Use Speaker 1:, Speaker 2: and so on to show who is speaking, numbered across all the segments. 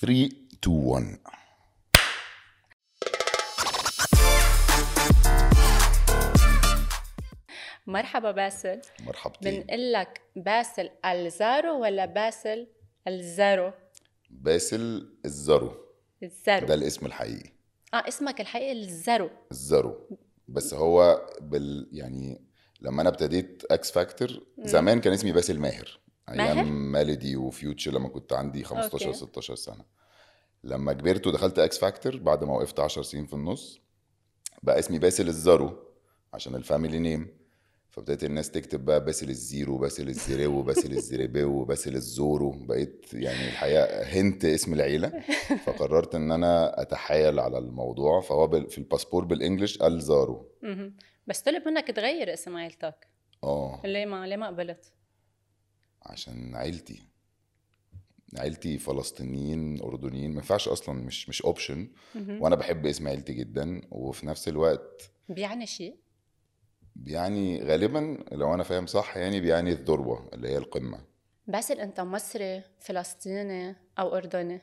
Speaker 1: 3 2 1
Speaker 2: مرحبا باسل.
Speaker 1: مرحبتين
Speaker 2: بنقول لك باسل الزارو ولا باسل الزارو
Speaker 1: باسل الزرو. ده
Speaker 2: الزارو
Speaker 1: الاسم الحقيقي.
Speaker 2: آه اسمك الحقيقي الزارو
Speaker 1: الزرو. بس هو بال يعني لما أنا ابتديت X Factor زمان كان اسمي باسل ماهر؟ أيام مالدي وفيوتشر لما كنت عندي 15
Speaker 2: okay.
Speaker 1: 16 سنة. لما كبرت ودخلت X Factor بعد ما وقفت 10 سنين في النص بقى اسمي باسل الزرو عشان ال family name. فابتدت الناس تكتب بقى باسل الزيرو باسل الزيرو باسل الزيربيو باسل الزورو. بقيت يعني الحقيقة هنت اسم العيلة. فقررت إن أنا أتحايل على الموضوع. فهو في الباسبور بال English ألزارو.
Speaker 2: مهم. بس طلب منك تغير اسم عيلتك.
Speaker 1: آه.
Speaker 2: ليه ما ليه ما قبلت؟
Speaker 1: عشان عيلتي. عيلتي فلسطينيين أردنيين ما ينفعش أصلا مش مش
Speaker 2: option.
Speaker 1: وأنا بحب اسم عيلتي جدا وفي نفس الوقت
Speaker 2: بيعني شيء؟
Speaker 1: يعني غالبا لو أنا فاهم صح يعني بيعني الذروة اللي هي القمة.
Speaker 2: باسل أنت مصري فلسطيني أو أردني؟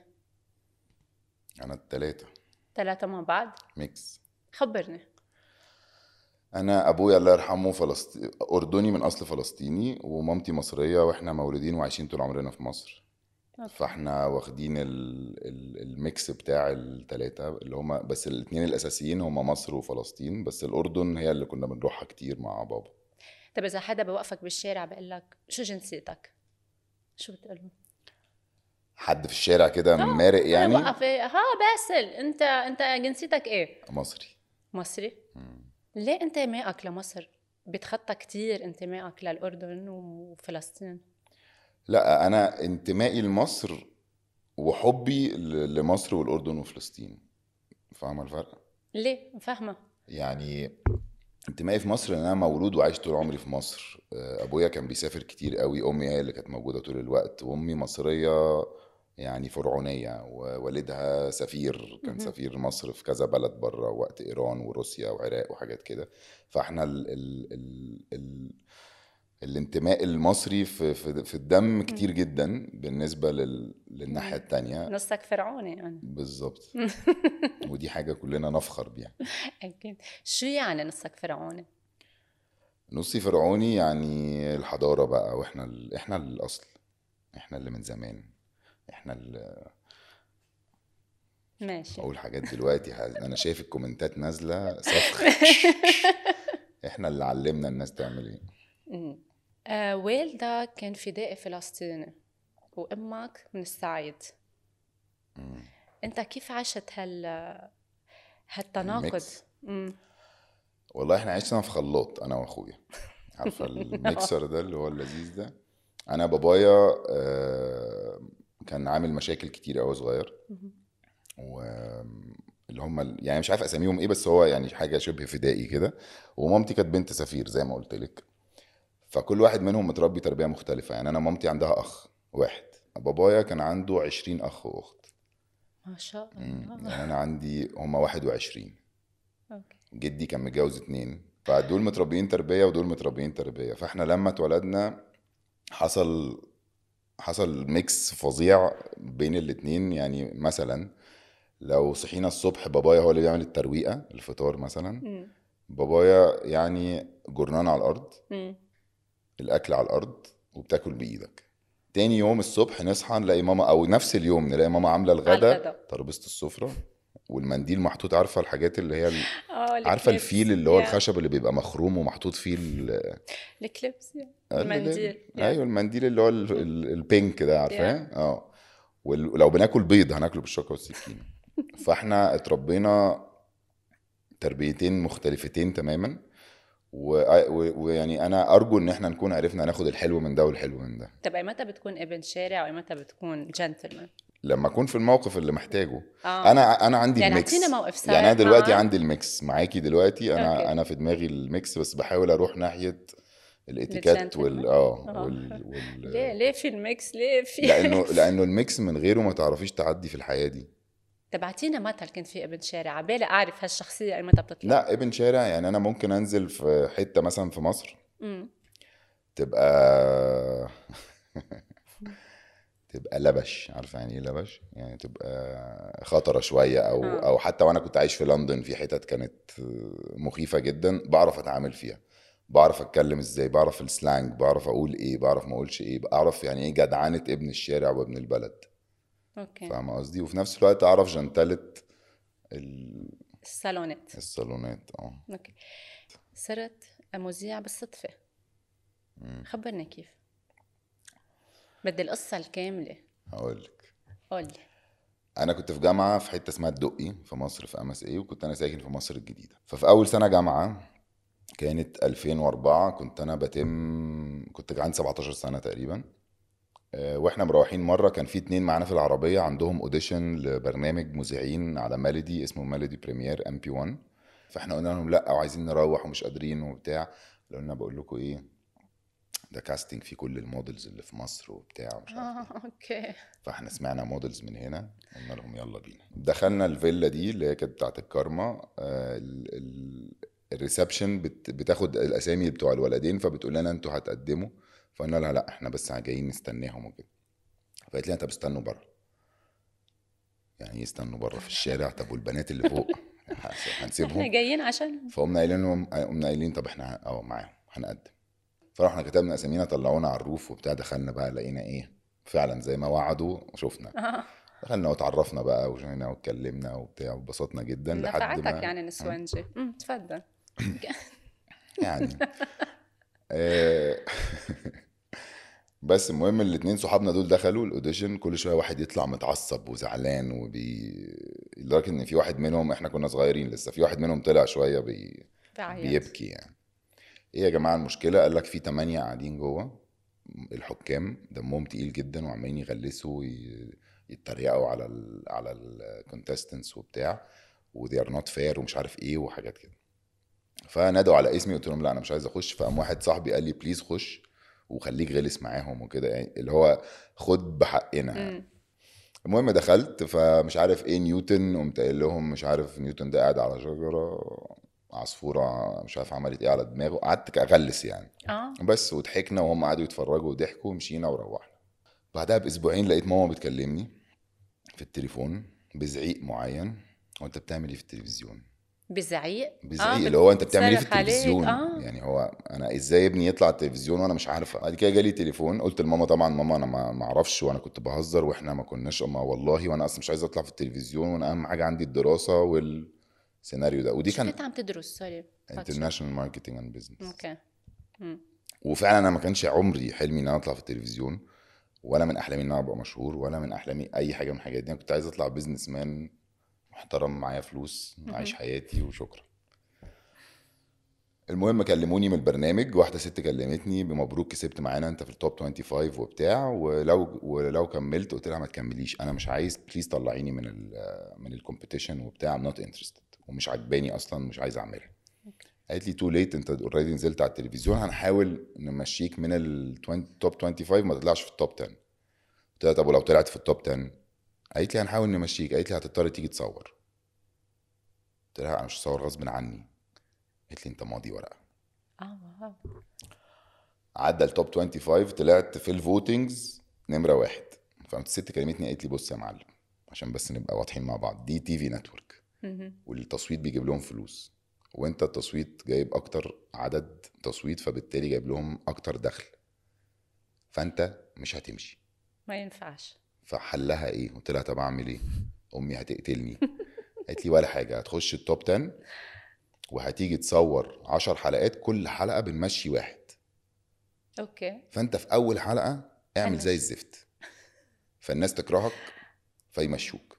Speaker 1: أنا التلاتة.
Speaker 2: ثلاثة مع بعض؟
Speaker 1: mix.
Speaker 2: خبرني.
Speaker 1: أنا أبويا الله يرحمه فلسط... أردني من أصل فلسطيني ومامتي مصرية وإحنا مولودين وعايشين طول عمرنا في مصر
Speaker 2: okay.
Speaker 1: فإحنا واخدين ال... ال... ال mix بتاع الثلاثه اللي هما بس الاثنين الأساسيين هما مصر وفلسطين بس الأردن هي اللي كنا بنروحها كتير مع بابا
Speaker 2: طب إذا حدا بوقفك بالشارع بقول لك شو جنسيتك؟ شو بتقول؟
Speaker 1: حد في الشارع كده مارق يعني
Speaker 2: وقف إيه؟ ها باسل أنت أنت جنسيتك إيه؟
Speaker 1: مصري
Speaker 2: مصري؟
Speaker 1: مم.
Speaker 2: ليه انتمائك لمصر؟ بيتخطى كتير انتمائك للأردن وفلسطين؟
Speaker 1: لا أنا انتمائي لمصر وحبي لمصر والأردن وفلسطين. فاهمة الفرق؟
Speaker 2: ليه؟ فاهمة.
Speaker 1: يعني انتمائي في مصر إن أنا مولود وعايش طول عمري في مصر. آه، أبويا كان بيسافر كتير قوي أمي هي اللي كانت موجودة طول الوقت وأمي مصرية يعني فرعونية ووالدها سفير كان. سفير مصر في كذا بلد بره وقت إيران وروسيا وعراق وحاجات كده. فإحنا ال ال ال ال الانتماء المصري في في, في الدم كتير جدا بالنسبة لل للناحية
Speaker 2: مم.
Speaker 1: التانية.
Speaker 2: نصك فرعوني يعني.
Speaker 1: بالظبط ودي حاجة كلنا نفخر بيها.
Speaker 2: أكيد. شو يعني نصك فرعوني؟
Speaker 1: نصي فرعوني يعني الحضارة بقى وإحنا ال... إحنا الأصل. إحنا اللي من زمان. إحنا اللي
Speaker 2: ماشي.
Speaker 1: أقول حاجات دلوقتي. أنا شايف الكومنتات نازلة سفخ إحنا اللي علمنا الناس تعمل
Speaker 2: إيه. آه والدك كان فدائي فلسطيني وأمك من الصعيد. انت كيف عشت هال هالتناقض؟
Speaker 1: والله إحنا عشنا في خلاط أنا وأخويا. عارفة الميكسر ده اللي هو اللذيذ ده؟ أنا بابايا آه، كان عامل مشاكل كتير قوي صغير. و اللي هم يعني مش عارف أساميهم إيه بس هو يعني حاجة شبه فدائي كده. ومامتي كانت بنت سفير زي ما قلت لك. فكل واحد منهم متربي تربية مختلفة. يعني أنا مامتي عندها أخ واحد. بابايا كان عنده 20 أخ وأخت.
Speaker 2: ما شاء. الله.
Speaker 1: يعني أنا عندي هم 21
Speaker 2: okay.
Speaker 1: جدي كان متجوز اتنين. فدول متربيين تربية ودول متربيين تربية. فإحنا لما اتولدنا حصل حصل mix فظيع بين الاتنين يعني مثلا لو صحينا الصبح بابايا هو اللي بيعمل الترويقة الفطار مثلا
Speaker 2: مم.
Speaker 1: بابايا يعني جرنان على الأرض
Speaker 2: مم.
Speaker 1: الأكل على الأرض وبتاكل بإيدك تاني يوم الصبح نصحى نلاقي ماما أو نفس اليوم نلاقي ماما
Speaker 2: عاملة
Speaker 1: الغدا. ترابيزة السفرة والمنديل محطوط عارفة الحاجات اللي هي آه
Speaker 2: عارفة.
Speaker 1: الفيل اللي هو. الخشب اللي بيبقى مخروم ومحطوط فيه ال-
Speaker 2: الكليبس.
Speaker 1: ال-
Speaker 2: المنديل
Speaker 1: أيوه المنديل اللي هو ال- ال- البينك ده عارفاه؟ آه. ولو بناكل بيض هناكله بالشوكة والسكينة. فإحنا اتربينا تربيتين مختلفتين تماما. ويعني أنا أرجو إن إحنا نكون عرفنا ناخد الحلو من ده والحلو من ده.
Speaker 2: طب أيمتى بتكون ابن شارع وأيمتى بتكون جنتلمان؟
Speaker 1: لما أكون في الموقف اللي محتاجه.
Speaker 2: آه.
Speaker 1: أنا أنا عندي
Speaker 2: يعني
Speaker 1: ال
Speaker 2: mix. موقف
Speaker 1: يعني أنا دلوقتي
Speaker 2: معك.
Speaker 1: عندي ال mix. معاكي دلوقتي أنا
Speaker 2: okay.
Speaker 1: أنا في دماغي ال mix بس بحاول أروح ناحية الاتيكيت وال
Speaker 2: الجنتلمان.
Speaker 1: آه
Speaker 2: آه.
Speaker 1: وال, وال...
Speaker 2: ليه ليه في ال mix؟ ليه في
Speaker 1: لأنه لأنه ال mix من غيره ما تعرفيش تعدي في الحياة دي.
Speaker 2: طب اعطينا مثل كنت في ابن شارع. عبالي أعرف هالشخصية ايمتى بتطلع.
Speaker 1: لا ابن شارع يعني أنا ممكن أنزل في حتة مثلا في مصر.
Speaker 2: امم
Speaker 1: تبقى تبقى لبش. عارفة يعني إيه لبش؟ يعني تبقى خطرة شوية أو
Speaker 2: آه.
Speaker 1: أو حتى وأنا كنت عايش في لندن في حتت كانت مخيفة جدا بعرف أتعامل فيها. بعرف أتكلم إزاي بعرف ال slang بعرف أقول إيه بعرف ما أقولش إيه بعرف يعني إيه جدعنة ابن الشارع وابن البلد.
Speaker 2: okay.
Speaker 1: فاهمة قصدي؟ وفي نفس الوقت أعرف جنتلة ال-
Speaker 2: الصالونات.
Speaker 1: الصالونات آه.
Speaker 2: okay. صرت مذيع بالصدفة.
Speaker 1: مم.
Speaker 2: خبرني كيف؟ بدي القصة الكاملة.
Speaker 1: هقول لك
Speaker 2: قولي.
Speaker 1: أنا كنت في جامعة في حتة اسمها الدقي في مصر في MSA وكنت أنا ساكن في مصر الجديدة. ففي أول سنة جامعة كانت 2004 كنت أنا بتم كنت عندي 17 سنة تقريبا. آه، وإحنا مروحين مرة كان في اتنين معانا في العربية عندهم audition لبرنامج مذيعين على ميلودي اسمه ميلودي بريمير ام بي 1 فإحنا قلنا لهم لأ وعايزين نروح ومش قادرين وبتاع. قالوا لنا بقول لكم إيه ده casting في كل ال models اللي في مصر وبتاع ومش عارف
Speaker 2: آه okay.
Speaker 1: فإحنا سمعنا models من هنا قلنا لهم يلا بينا. دخلنا الفيلا دي اللي هي كانت بتاعت الكارما. آه، ال- ال- ال reception بت- بتاخد الأسامي بتوع الولدين فبتقول لنا أنتوا هتقدموا. فقلنا لها لا إحنا بس جايين نستناهم وكده. فقالت لي طب استنوا بره. يعني إيه استنوا بره في الشارع؟ طب والبنات اللي فوق؟
Speaker 2: إحنا
Speaker 1: هنسيبهم.
Speaker 2: جايين عشان.
Speaker 1: فقمنا قايلين لهم قمنا قايلين طب إحنا آه معاهم هنقدم. فرحنا كتبنا أسامينا طلعونا على الروف وبتاع دخلنا بقى لقينا إيه فعلا زي ما وعدوا شفنا
Speaker 2: آه.
Speaker 1: دخلنا وتعرفنا بقى وجينا واتكلمنا وبتاع واتبسطنا جدا لحد ما
Speaker 2: يعني نسوانجي امم تفضل
Speaker 1: يعني آه، بس المهم الاتنين صحابنا دول دخلوا ال audition كل شوية واحد يطلع متعصب وزعلان وبي لدرجة إن في واحد منهم إحنا كنا صغيرين لسه في واحد منهم طلع شوية بي... بيبكي يعني. إيه يا جماعة المشكلة؟ قال لك في تمانية قاعدين جوه الحكام دمهم تقيل جدا وعمالين يغلسوا يتريقوا على ال على ال contestants وبتاع و they are not fair ومش عارف إيه وحاجات كده. فنادوا على اسمي قلت لهم لا أنا مش عايز أخش. فقام واحد صاحبي قال لي please خش وخليك غلس معاهم وكده يعني اللي هو خد بحقنا يعني. المهم دخلت فمش عارف إيه نيوتن قمت قايل لهم مش عارف نيوتن ده قاعد على شجرة عصفورة مش عارف عملت إيه على دماغه. قعدت أغلس يعني.
Speaker 2: آه.
Speaker 1: بس وضحكنا وهم قعدوا يتفرجوا وضحكوا ومشينا وروحنا. بعدها بأسبوعين لقيت ماما بتكلمني في التليفون بزعيق معين. هو انت بتعمل إيه في التلفزيون؟
Speaker 2: بزعيق.
Speaker 1: بزعيق
Speaker 2: بت-
Speaker 1: اللي هو أنت بتعمل إيه في. التلفزيون؟
Speaker 2: آه.
Speaker 1: يعني هو أنا إزاي ابني يطلع التلفزيون وأنا مش عارفة؟ بعد كده جالي تليفون قلت لماما طبعا ماما أنا ما أعرفش وأنا كنت بهزر وإحنا ما كناش ما والله وأنا أصلا مش عايز أطلع في التلفزيون وأنا أهم حاجة عندي الدراسة والسيناريو ده. ودي كان
Speaker 2: كنت عم تدرس سوري.
Speaker 1: انترناشونال ماركتنج اند بزنس
Speaker 2: أوكي.
Speaker 1: وفعلا أنا ما كانش عمري حلمي إن أنا أطلع في التلفزيون ولا من أحلامي إن أنا أبقى مشهور ولا من أحلامي أي حاجة من الحاجات دي. أنا كنت عايز أطلع businessman محترم معايا فلوس عايش حياتي وشكرا. المهم كلموني من البرنامج واحدة ست كلمتني بمبروك كسبت معانا انت في ال top 25 وبتاع ولو ولو كملت قلت لها ما تكمليش. أنا مش عايز please طلعيني من ال من ال competition وبتاع I'm not interested ومش عجباني أصلا مش عايز اعملها. قالت لي too late انت already نزلت على التلفزيون هنحاول نمشيك من ال top 25 ما تطلعش في ال top 10 قلت لها طب ولو طلعت في ال top 10 قالت لي هنحاول نمشيك. قالت لي هتضطر تيجي تصور. قلت لها أنا مش هصور غصب عني. قالت لي أنت ماضي
Speaker 2: ورقة. آه
Speaker 1: عدى ال top 25 طلعت في ال votings نمرة واحد. فقامت الست كلمتني قالت لي بص يا معلم عشان بس نبقى واضحين مع بعض دي TV
Speaker 2: network.
Speaker 1: والتصويت بيجيب لهم فلوس. وأنت التصويت جايب أكتر عدد تصويت فبالتالي جايب لهم أكتر دخل. فأنت مش هتمشي.
Speaker 2: ما ينفعش.
Speaker 1: فحلها إيه؟ قلت لها طب اعمل إيه؟ امي هتقتلني. قالت لي ولا حاجة هتخش ال top 10 وهتيجي تصور 10 حلقات كل حلقة بنمشي واحد.
Speaker 2: okay.
Speaker 1: فأنت في أول حلقة اعمل. زي الزفت. فالناس تكرهك فيمشوك.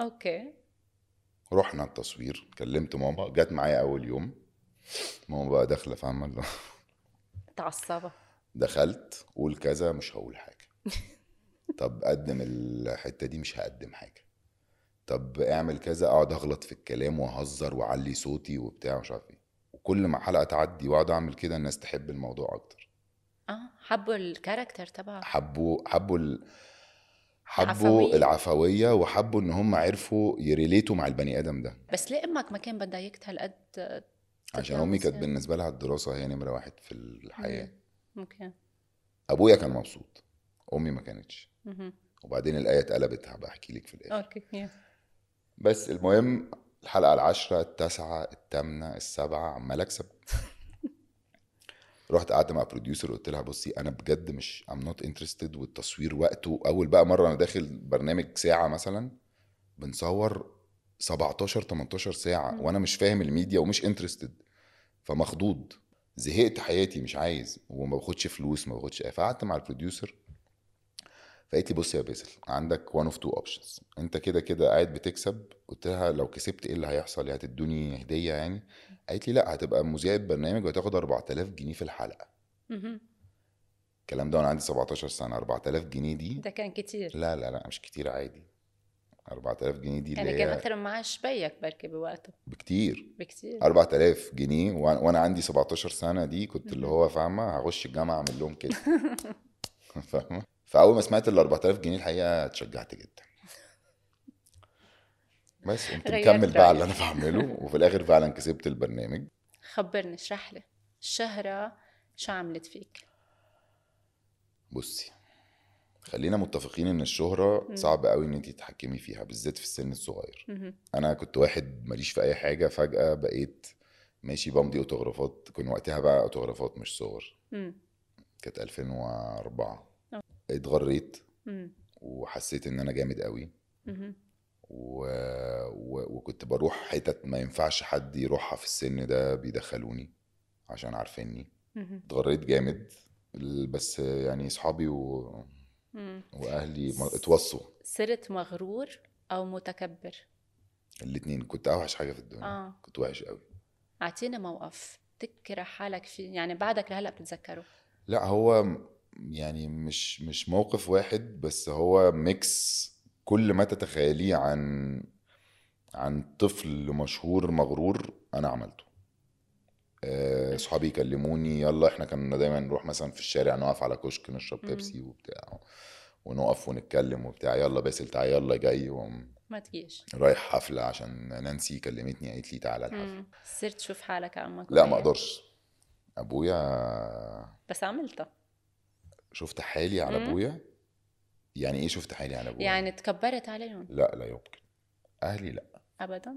Speaker 2: okay.
Speaker 1: رحنا التصوير كلمت ماما جت معايا أول يوم. ماما بقى داخلة فاهمة؟ اللي هو
Speaker 2: تعصبة
Speaker 1: دخلت قول كذا مش هقول حاجة. طب قدم الحتة دي مش هقدم حاجة. طب اعمل كذا اقعد اغلط في الكلام واهزر واعلي صوتي وبتاع مش عارف إيه. وكل ما حلقة تعدي واقعد اعمل كده الناس تحب الموضوع أكتر.
Speaker 2: آه حبوا الكاركتر تبعه.
Speaker 1: حبوا حبوا ال... حبوا
Speaker 2: العفوية.
Speaker 1: العفوية وحبوا ان هم عرفوا يريليتوا مع البني آدم ده.
Speaker 2: بس ليه أمك ما كان بدها اياك هالقد
Speaker 1: عشان أمي كانت؟ بالنسبة لها الدراسة هي نمرة واحد في الحياة.
Speaker 2: أوكي
Speaker 1: أبويا كان مبسوط. أمي ما كانتش. وبعدين الآية اتقلبت هبقى أحكي لك في
Speaker 2: الآخر. okay.
Speaker 1: بس المهم الحلقة العاشرة التاسعة الثامنه السابعة عمال أكسب. رحت قعدت مع producer قلت لها بصي أنا بجد مش I'm not interested والتصوير وقته. أول بقى مرة أنا داخل برنامج ساعة مثلا بنصور 17 18 ساعة
Speaker 2: مم.
Speaker 1: وأنا مش فاهم الميديا ومش interested فمخضوض. زهقت حياتي مش عايز. وما باخدش فلوس ما باخدش فقعدت مع ال producer فقالت لي بص يا باسل عندك one of two options انت كده كده قاعد بتكسب. قلت لها لو كسبت إيه اللي هيحصل؟ يعني هتدوني هدية يعني؟ قالت لي لا هتبقى مذيع برنامج وهتاخد 4000 جنيه في
Speaker 2: الحلقة.
Speaker 1: الكلام ده وأنا عندي 17 سنة. 4000 جنيه دي
Speaker 2: ده كان كتير.
Speaker 1: لا لا لا مش كتير عادي. 4000 جنيه دي
Speaker 2: يعني
Speaker 1: اللي
Speaker 2: كان
Speaker 1: هي
Speaker 2: أكثر من معاش بيك بركي بوقته.
Speaker 1: بكتير.
Speaker 2: بكتير.
Speaker 1: 4000 جنيه وأنا عندي 17 سنة دي كنت اللي. هو فاهمة؟ هخش الجامعة أعمل لهم كده. فاهمة؟ فأول ما سمعت ال 4000 جنيه الحقيقة اتشجعت جدا بس قمت مكمل بقى اللي. أنا بعمله وفي الآخر فعلا كسبت البرنامج
Speaker 2: خبرني اشرح لي الشهرة شو عملت فيك
Speaker 1: بصي خلينا متفقين إن الشهرة
Speaker 2: مم.
Speaker 1: صعب قوي إن انت تتحكمي فيها بالذات في السن الصغير
Speaker 2: مهم.
Speaker 1: أنا كنت واحد ماليش في أي حاجة فجأة بقيت ماشي بمضي أوتوغرافات كان وقتها بقى أوتوغرافات مش صور
Speaker 2: مم.
Speaker 1: كانت 2004
Speaker 2: أه.
Speaker 1: اتغريت. وحسيت إن أنا جامد قوي. و... و... وكنت بروح حتت ما ينفعش حد يروحها في السن ده بيدخلوني عشان عارفيني. اتغريت جامد بس يعني صحابي و... وأهلي ما- اتوصوا.
Speaker 2: صرت مغرور أو متكبر؟
Speaker 1: الاتنين. كنت أوحش حاجة في الدنيا.
Speaker 2: آه.
Speaker 1: كنت وحش قوي.
Speaker 2: أعطينا موقف. تكره حالك فيه يعني بعدك لهلا بتتذكره؟
Speaker 1: لا هو يعني مش مش موقف واحد بس هو ميكس كل ما تتخيليه عن عن طفل مشهور مغرور أنا عملته آه، صحابي يكلموني يلا إحنا كنا دايما نروح مثلا في الشارع نقف على كشك نشرب. بيبسي وبتاع ونقف ونتكلم وبتاع يلا باسل تعالى يلا جاي وأقوم
Speaker 2: ما تجيش
Speaker 1: رايح حفلة عشان نانسي كلمتني قالت لي تعالى الحفلة
Speaker 2: مم. صرت تشوف حالك أمك
Speaker 1: لا. ما أقدرش أبويا
Speaker 2: بس عملتها
Speaker 1: شفت حالي على. أبويا؟ يعني إيه شفت حالي على أبويا؟
Speaker 2: يعني تكبرت عليهم؟
Speaker 1: لا لا يمكن. أهلي لا.
Speaker 2: ابدا؟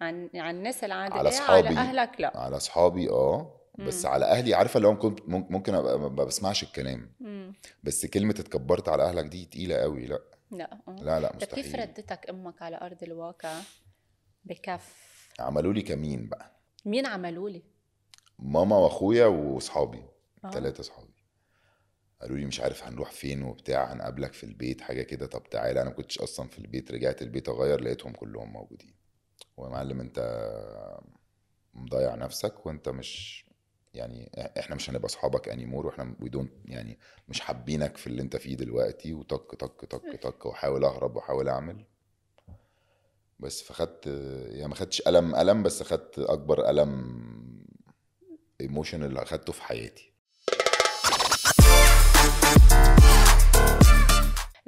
Speaker 2: عن عن الناس العادية؟
Speaker 1: على
Speaker 2: على
Speaker 1: أصحابي.
Speaker 2: أهلك لا.
Speaker 1: على أصحابي آه. بس
Speaker 2: مم.
Speaker 1: على أهلي عارفة اللي هو كنت ممكن ممكن أبقى ما بسمعش الكلام.
Speaker 2: مم.
Speaker 1: بس كلمة اتكبرت على أهلك دي تقيلة قوي لا.
Speaker 2: لا آه.
Speaker 1: لا لا
Speaker 2: طب كيف
Speaker 1: مستحيل.
Speaker 2: ردتك أمك على أرض الواقع؟ بكف.
Speaker 1: عملوا لي كمين بقى؟
Speaker 2: مين عملوا لي؟
Speaker 1: ماما وأخويا وأصحابي.
Speaker 2: آه.
Speaker 1: ثلاثة أصحابي. قالوا لي مش عارف هنروح فين وبتاع هنقابلك في البيت حاجة كده. طب تعالى أنا ما كنتش أصلا في البيت رجعت البيت أغير لقيتهم كلهم موجودين. هو يا معلم أنت مضيع نفسك وأنت مش يعني إحنا مش هنبقى أصحابك anymore وإحنا we don't يعني مش حابينك في اللي أنت فيه دلوقتي. وطك طك طك طك واحاول أهرب واحاول أعمل. بس فخدت يعني ما خدتش ألم ألم بس خدت أكبر ألم emotion اللي أخدته في حياتي.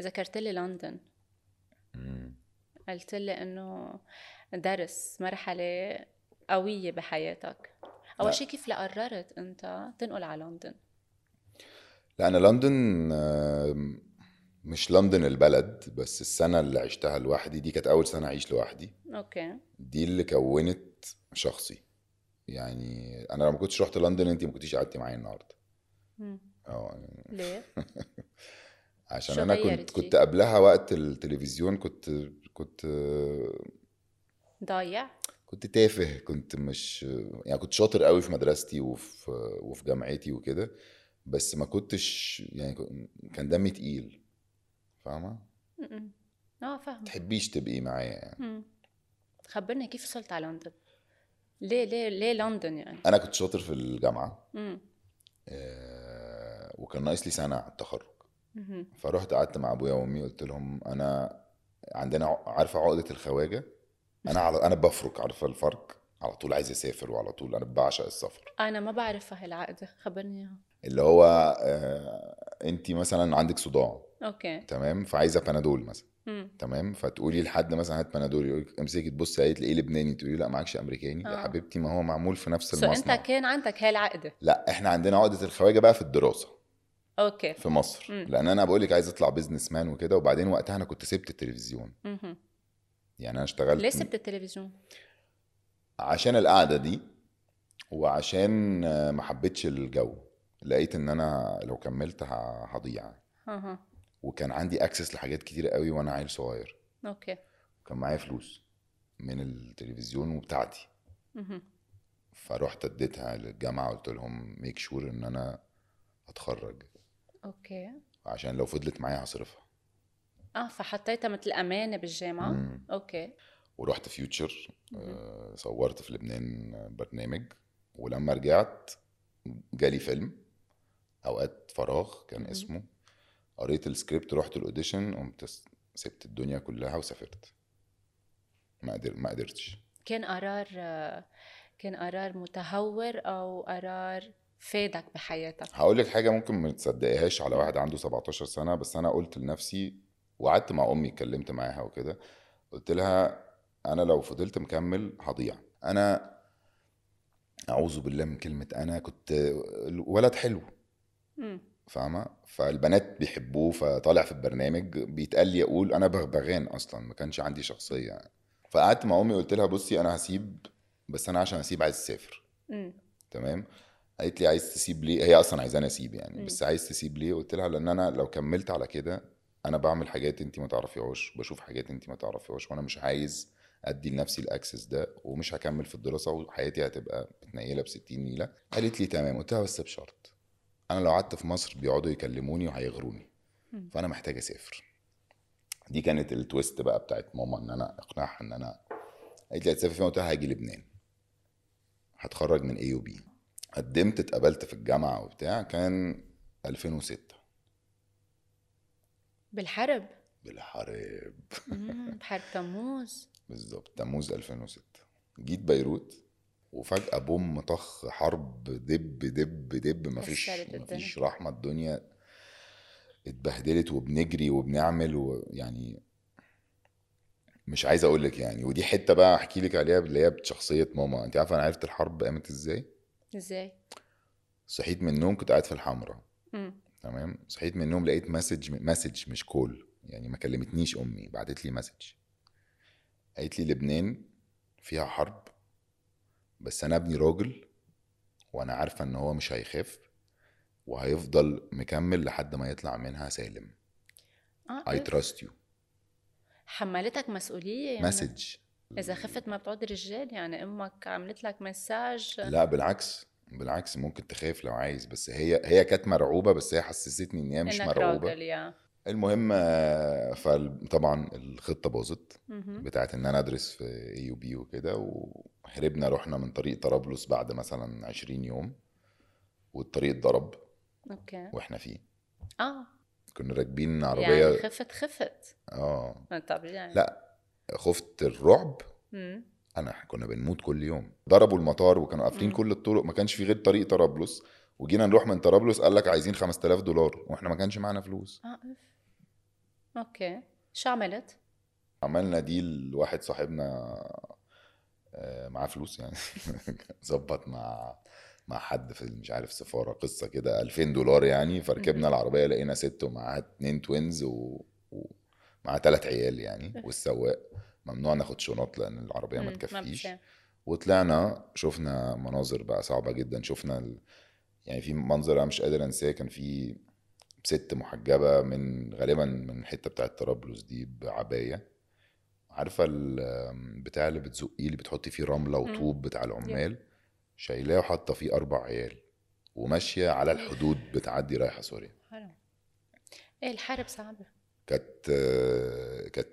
Speaker 2: ذكرت لي لندن. قلت لي إنه درس مرحلة قوية بحياتك. أول شيء كيف قررت أنت تنقل على لندن؟
Speaker 1: لا أنا لندن مش لندن البلد بس السنة اللي عشتها لوحدي دي كانت أول سنة أعيش لوحدي.
Speaker 2: okay.
Speaker 1: دي اللي كونت شخصي. يعني أنا لو ما كنتش رحت لندن انت ما كنتيش قعدتي معايا النهارده. آه
Speaker 2: ليه؟
Speaker 1: عشان
Speaker 2: أنا
Speaker 1: كنت؟ كنت قبلها وقت التلفزيون كنت كنت
Speaker 2: ضايع؟
Speaker 1: كنت تافه كنت مش يعني كنت شاطر قوي في مدرستي وفي وفي جامعتي وكده بس ما كنتش يعني كان دمي تقيل.
Speaker 2: فاهمة. آه فاهمة.
Speaker 1: تحبيش تبقي معايا يعني.
Speaker 2: خبرني كيف وصلت على لندن؟ ليه ليه ليه لندن يعني؟
Speaker 1: أنا كنت شاطر في
Speaker 2: الجامعة.
Speaker 1: آه، وكان ناقص لي سنة على التخرج. فرحت قعدت مع أبويا وأمي قلت لهم أنا عندنا عارفة عقدة الخواجة؟ أنا على أنا بفرك عارفة الفرق على طول عايز أسافر وعلى طول أنا بعشق السفر.
Speaker 2: أنا ما بعرف هالعقدة خبرني. اياها
Speaker 1: اللي هو آه، انت مثلا عندك صداع.
Speaker 2: okay.
Speaker 1: تمام؟ فعايزة بنادول مثلا.
Speaker 2: مم.
Speaker 1: تمام؟ فتقولي لحد مثلا هات بنادول يقول لك امسكي تبصي عليه تلاقيه لبناني؟ تقولي لا معكش أمريكاني. يا
Speaker 2: آه.
Speaker 1: حبيبتي ما هو معمول في نفس
Speaker 2: so أنت
Speaker 1: المصنع.
Speaker 2: كان عندك هاي العقده
Speaker 1: لا إحنا عندنا عقدة الخواجة بقى في الدراسة.
Speaker 2: أوكي.
Speaker 1: في مصر.
Speaker 2: مم.
Speaker 1: لأن أنا بقول لك عايز أطلع businessman وكده وبعدين وقتها أنا كنت سبت التلفزيون.
Speaker 2: مهم.
Speaker 1: يعني أنا اشتغلت
Speaker 2: ليه سبت التلفزيون؟
Speaker 1: عشان القعدة دي وعشان ما حبيتش الجو. لقيت إن أنا لو كملت هضيع. وكان عندي access لحاجات كتير قوي وأنا عيل صغير.
Speaker 2: okay.
Speaker 1: كان معايا فلوس من التلفزيون وبتاعتي.
Speaker 2: مهم.
Speaker 1: فرحت اديتها للجامعة قلت لهم make sure إن أنا أتخرج.
Speaker 2: okay.
Speaker 1: عشان لو فضلت معايا هصرفها.
Speaker 2: آه فحطيتها مثل أمانة بالجامعة.
Speaker 1: مم.
Speaker 2: okay.
Speaker 1: ورحت
Speaker 2: Future.
Speaker 1: آه، صورت في لبنان برنامج ولما رجعت جالي فيلم أوقات فراغ كان
Speaker 2: مهم.
Speaker 1: اسمه. قريت السكريبت رحت ال audition قمت سبت الدنيا كلها وسافرت. ما قدر ما قدرتش.
Speaker 2: كان قرار آه، كان قرار متهور أو قرار فادك بحياتك
Speaker 1: هقول لك حاجة ممكن ما تصدقيهاش على واحد عنده 17 سنة بس أنا قلت لنفسي وقعدت مع أمي اتكلمت معاها وكده قلت لها أنا لو فضلت مكمل هضيع أنا أعوذ بالله من كلمة أنا كنت ولد حلو. فاهمة فالبنات بيحبوه فطالع في البرنامج بيتقال لي أقول أنا بغبغان أصلا ما كانش عندي شخصية يعني. فقعدت مع أمي قلت لها بصي أنا هسيب بس أنا عشان اسيب عايز
Speaker 2: أسافر.
Speaker 1: تمام قالت لي عايز تسيب ليه؟ هي أصلا عايزاني أسيب يعني. بس عايز تسيب ليه؟ قلت لها لأن أنا لو كملت على كده أنا بعمل حاجات انت ما تعرفيهاش بشوف حاجات انت ما تعرفيهاش وأنا مش عايز أدي لنفسي ال access ده ومش هكمل في الدراسة وحياتي هتبقى متنيلة ب 60 نيلة. قالت لي تمام قلت لها بس بشرط أنا لو قعدت في مصر بيقعدوا يكلموني وهيغروني. فأنا محتاج أسافر. دي كانت ال twist بقى بتاعت ماما إن أنا أقنعها إن أنا قالت لي هتسافر فين؟ قلت لها هاجي لبنان. هتخرج من AUB قدمت اتقبلت في الجامعة وبتاع كان 2006
Speaker 2: بالحرب؟
Speaker 1: بالحرب.
Speaker 2: بحرب تموز.
Speaker 1: بالظبط تموز 2006 جيت بيروت وفجأة بوم طخ حرب دب دب دب مفيش. مفيش رحمة الدنيا اتبهدلت وبنجري وبنعمل ويعني مش عايز أقول لك يعني ودي حتة بقى أحكي لك عليها اللي هي بشخصية ماما. أنت عارفة أنا عرفت الحرب قامت إزاي؟
Speaker 2: إزاي؟
Speaker 1: صحيت من النوم كنت قاعد في الحمراء. تمام؟ صحيت من النوم لقيت message message مش cool يعني ما كلمتنيش أمي بعتت لي message. قالت لي لبنان فيها حرب بس أنا ابني راجل وأنا عارفة إن هو مش هيخاف وهيفضل مكمل لحد ما يطلع منها سالم.
Speaker 2: إف.
Speaker 1: trust you.
Speaker 2: حملتك مسؤولية يعني؟
Speaker 1: message.
Speaker 2: إذا خفت ما بتعود رجال يعني أمك عملت لك message.
Speaker 1: لا بالعكس بالعكس ممكن تخاف لو عايز بس هي هي كانت مرعوبة بس هي حسستني إن هي مش مرعوبة.
Speaker 2: راجل يا.
Speaker 1: المهم فطبعا الخطة باظت. بتاعت إن أنا أدرس في AUB وكده وهربنا رحنا من طريق طرابلس بعد مثلا 20 يوم والطريق اتضرب
Speaker 2: okay.
Speaker 1: وإحنا فيه.
Speaker 2: آه.
Speaker 1: كنا راكبين
Speaker 2: يعني
Speaker 1: عربيه
Speaker 2: خفت خفت.
Speaker 1: آه.
Speaker 2: طب يعني
Speaker 1: لا. خفت الرعب.
Speaker 2: مم.
Speaker 1: أنا كنا بنموت كل يوم. ضربوا المطار وكانوا قافلين. كل الطرق. ما كانش في غير طريق طرابلس. وجينا نروح من طرابلس قال لك عايزين 5000 دولار. وإحنا ما كانش معانا فلوس.
Speaker 2: آه okay. شو عملت؟
Speaker 1: عملنا deal واحد صاحبنا آه، معاه فلوس يعني. ظبط مع مع حد في مش عارف سفارة قصة كده 2000 دولار يعني. فركبنا. العربية لقينا ست ومعاها اتنين twins و... ومعاها ثلاث عيال يعني والسواق ممنوع ناخد شنط لأن العربية ما تكفيش. وطلعنا شفنا مناظر بقى صعبة جدا شفنا ال... يعني في منظر أنا مش قادر أنساه كان في ست محجبة من غالبا من الحته بتاعت طرابلس دي بعباية. عارفة ال- بتاع اللي بتزقيه اللي بتحطي فيه
Speaker 2: رملة.
Speaker 1: وطوب بتاع العمال؟ شايلاه وحاطة فيه أربع عيال وماشية على الحدود بتعدي رايحة سوريا.
Speaker 2: حلو إيه الحرب صعبة.
Speaker 1: كانت كانت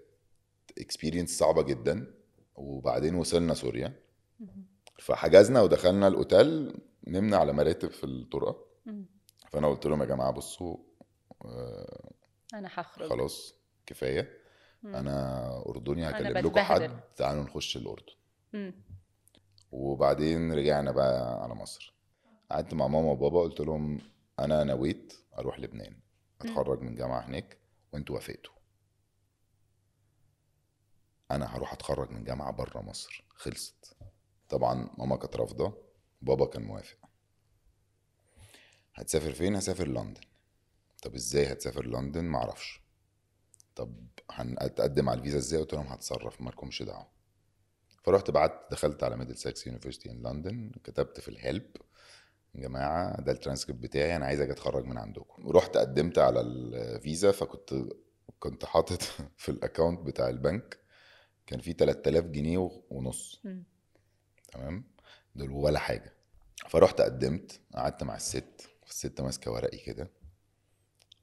Speaker 1: اكسبيرينس صعبة جدا وبعدين وصلنا سوريا. فحجزنا ودخلنا الأوتيل نمنا على مراتب في
Speaker 2: الطرقة.
Speaker 1: فأنا قلت لهم يا جماعة بصوا آه،
Speaker 2: أنا حخرج
Speaker 1: خلاص كفاية.
Speaker 2: أنا أردني
Speaker 1: هكلم لكم حد. تعالوا نخش
Speaker 2: الأردن.
Speaker 1: وبعدين رجعنا بقى على مصر قعدت مع ماما وبابا قلت لهم أنا نويت أروح لبنان أتخرج من جامعة هناك وانتوا وافقتوا أنا هروح أتخرج من جامعة بره مصر. خلصت. طبعا ماما كانت رافضة. بابا كان موافق. هتسافر فين؟ هسافر لندن. طب إزاي هتسافر لندن؟ معرفش. طب هنتقدم على الفيزا إزاي؟ قلت لهم هتصرف. مالكمش دعوة. فرحت بعت دخلت على Middlesex University in London. كتبت في ال help. يا جماعة ده الترانسكريبت بتاعي أنا عايز أجي اتخرج من عندكم. رحت قدمت على الفيزا فكنت كنت حاطط في ال account بتاع البنك كان في 3000 جنيه ونص. تمام؟ دول ولا حاجة. فرحت قدمت قعدت مع الست الست ماسكة ورقي كده.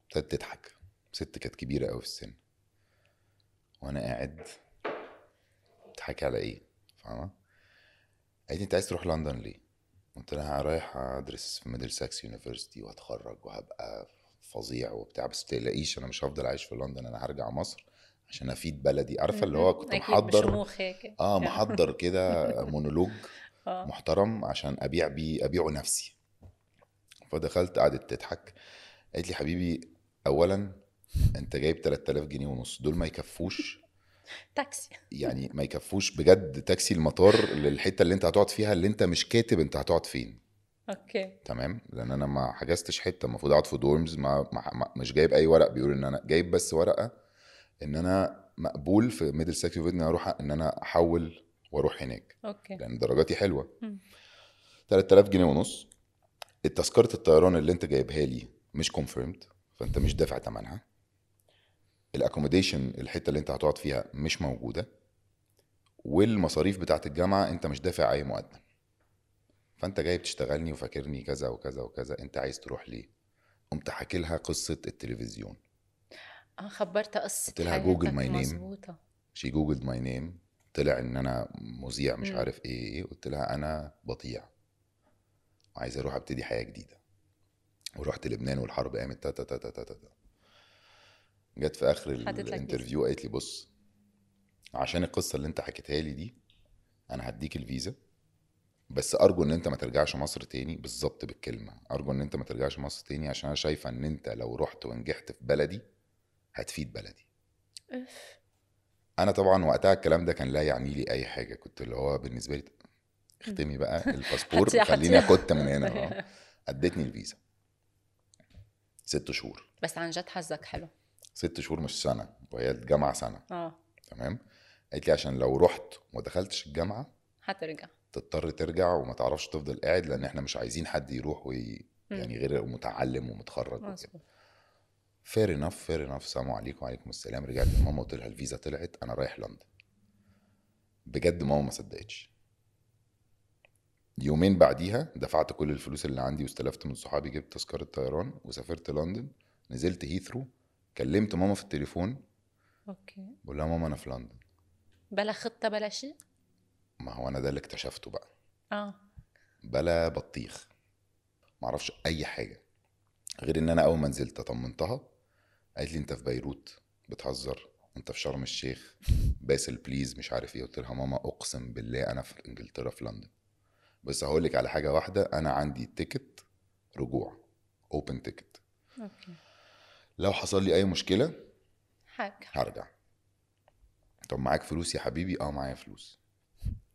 Speaker 1: ابتدت تضحك. ست كانت كبيرة قوي في السن. وأنا قاعد بتضحكي على إيه؟ فاهمة؟ قالت أنت عايز تروح لندن ليه؟ قلت لها رايح أدرس في Middlesex University وهتخرج وهبقى فظيع وبتاع بس تقلقيش أنا مش هفضل عايش في لندن أنا هرجع مصر عشان أفيد بلدي. عارفة اللي هو كنت محضر آه محضر كده مونولوج
Speaker 2: آه.
Speaker 1: محترم عشان أبيع بيه أبيعه نفسي. فدخلت قعدت تضحك. قالت لي حبيبي اولا أنت جايب 3000 جنيه ونص دول ما يكفوش
Speaker 2: تاكسي.
Speaker 1: يعني ما يكفوش بجد تاكسي المطار للحتة اللي انت هتقعد فيها اللي انت مش كاتب انت هتقعد فين.
Speaker 2: okay.
Speaker 1: تمام؟ لأن أنا ما حجزتش حتة المفروض أقعد في dorms ما ما ما- مش جايب أي ورق بيقول إن أنا جايب بس ورقة إن أنا مقبول في Middlesex إن أنا أروح إن أنا أحول وأروح هناك.
Speaker 2: okay.
Speaker 1: لأن درجاتي حلوة.
Speaker 2: مم.
Speaker 1: 3000 جنيه ونص. التذكرة الطيران اللي أنت جايبها لي مش confirmed فأنت مش دافع ثمنها ال accommodation الحتة اللي انت هتقعد فيها مش موجودة والمصاريف بتاعت الجامعة انت مش دافع أي مقدم. فانت جاي بتشتغلني وفاكرني كذا وكذا وكذا انت عايز تروح ليه؟ قمت حكي لها قصة التلفزيون.
Speaker 2: آه خبرتها قصة
Speaker 1: قلت لها Google name.
Speaker 2: مظبوطة.
Speaker 1: she googled my name طلع إن أنا مذيع مش. عارف إيه إيه قلت لها أنا بضيع. وعايز أروح أبتدي حياة جديدة. ورحت لبنان والحرب قامت تا تا تا تا تا تا. جت في آخر ال interview قالت لي بص عشان القصة اللي انت حكيتها لي دي أنا هديك الفيزا بس أرجو إن انت ما ترجعش مصر تاني. بالظبط بالكلمة. أرجو إن انت ما ترجعش مصر تاني عشان أنا شايفة إن انت لو رحت ونجحت في بلدي هتفيد بلدي.
Speaker 2: اف
Speaker 1: أنا طبعا وقتها الكلام ده كان لا يعني لي أي حاجة. كنت اللي هو بالنسبة لي اختمي بقى الباسبور
Speaker 2: هاتي.
Speaker 1: اكت من هنا. آه. ادتني الفيزا. ست شهور.
Speaker 2: بس عن جد حظك حلو.
Speaker 1: ست شهور مش سنة وهي الجامعة سنة.
Speaker 2: آه.
Speaker 1: تمام؟ قالت لي عشان لو رحت وما دخلتش الجامعة
Speaker 2: حترجع
Speaker 1: تضطر ترجع وما تعرفش تفضل قاعد لأن إحنا مش عايزين حد يروح وي... يعني غير متعلم ومتخرج وكده. fair enough fair enough السلام عليكم وعليكم السلام. رجعت لماما قلت لها الفيزا طلعت أنا رايح لندن. بجد ماما ما صدقتش. يومين بعديها دفعت كل الفلوس اللي عندي واستلفت من صحابي جبت تذكرة طيران وسافرت لندن. نزلت هيثرو كلمت ماما في التليفون
Speaker 2: okay.
Speaker 1: بقول لها ماما أنا في لندن.
Speaker 2: بلا خطة بلا شيء؟
Speaker 1: ما هو أنا ده اللي اكتشفته بقى.
Speaker 2: آه.
Speaker 1: بلا بطيخ. معرفش أي حاجة غير إن أنا أول ما نزلت طمنتها قالت لي أنت في بيروت بتهزر أنت في شرم الشيخ باسل please مش عارف إيه. قلت لها ماما أقسم بالله أنا في إنجلترا في لندن. بس هقول لك على حاجة واحدة أنا عندي ticket رجوع open ticket
Speaker 2: okay.
Speaker 1: لو حصل لي أي مشكلة
Speaker 2: حاجة
Speaker 1: هرجع طب معاك فلوس يا حبيبي آه معايا فلوس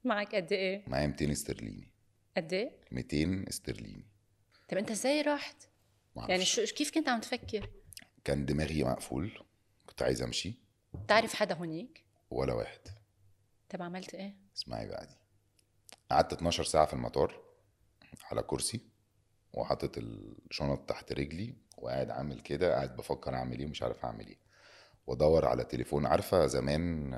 Speaker 2: معك قد إيه؟
Speaker 1: معايا 200 استرليني
Speaker 2: قد إيه؟
Speaker 1: 200 استرليني
Speaker 2: طب أنت إزاي رحت؟
Speaker 1: معرفش.
Speaker 2: يعني شو كيف كنت عم تفكر؟
Speaker 1: كان دماغي مقفول كنت عايز أمشي
Speaker 2: تعرف حدا هونيك؟
Speaker 1: ولا واحد
Speaker 2: طب عملت إيه؟
Speaker 1: اسمعي بقى دي قعدت 12 ساعة في المطار على كرسي وحاطط الشنط تحت رجلي وقاعد عامل كده قاعد بفكر أعمل إيه ومش عارف أعمل إيه. وأدور على تليفون عارفة زمان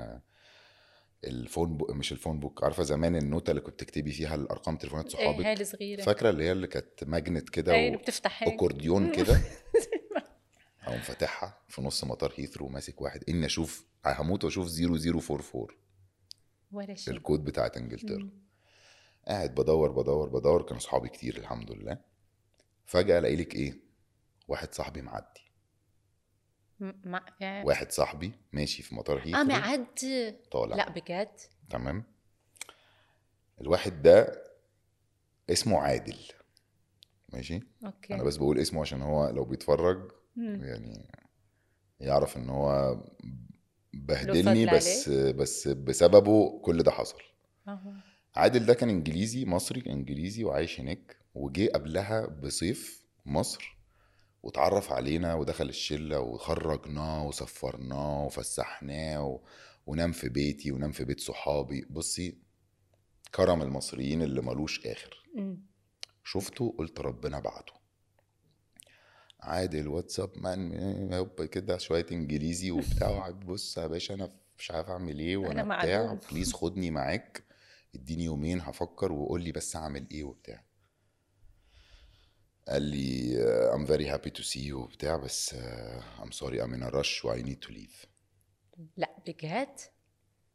Speaker 1: ال phone book مش ال phone book عارفة زمان النوتة اللي كنت تكتبي فيها الأرقام تليفونات
Speaker 2: إيه هاي
Speaker 1: صحابك
Speaker 2: الصغيرة
Speaker 1: فاكرة اللي هي اللي كانت magnet كده
Speaker 2: إيه
Speaker 1: و...
Speaker 2: بتفتح هيك
Speaker 1: أكورديون كده؟ أقوم فاتحها في نص مطار هيثرو وماسك واحد إني أشوف هموت وأشوف 0044
Speaker 2: ولا شيء.
Speaker 1: الكود بتاعت
Speaker 2: إنجلترا.
Speaker 1: قاعد بدور بدور بدور كانوا صحابي كتير الحمد لله. فجأة ألاقي لك إيه؟ واحد صاحبي معدي.
Speaker 2: م- مع
Speaker 1: واحد صاحبي ماشي في مطار
Speaker 2: آه
Speaker 1: هيثرو
Speaker 2: معدي
Speaker 1: طالع.
Speaker 2: لا بجد؟
Speaker 1: تمام. الواحد ده اسمه عادل. ماشي؟
Speaker 2: أوكي.
Speaker 1: أنا بس بقول اسمه عشان هو لو بيتفرج
Speaker 2: مم.
Speaker 1: يعني يعرف إن هو بهدلني بس بس بسببه كل ده حصل.
Speaker 2: أها.
Speaker 1: عادل ده كان إنجليزي مصري إنجليزي وعايش هناك وجه قبلها بصيف مصر. واتعرف علينا ودخل الشلة وخرجناه وسفرناه وفسحناه و... ونام في بيتي ونام في بيت صحابي. بصي كرم المصريين اللي ملوش
Speaker 2: آخر.
Speaker 1: شفته قلت ربنا بعته. عادل what's up man هوب كده شوية إنجليزي وبتاع. بص يا باشا أنا مش عارف أعمل إيه
Speaker 2: وأنا
Speaker 1: بتاع. please خدني معاك. اديني يومين هفكر وقول لي بس أعمل إيه وبتاع. قال لي uh, I'm very happy to see you وبتاع بس uh, I'm sorry I'm in a rush و I need to leave.
Speaker 2: لا بجد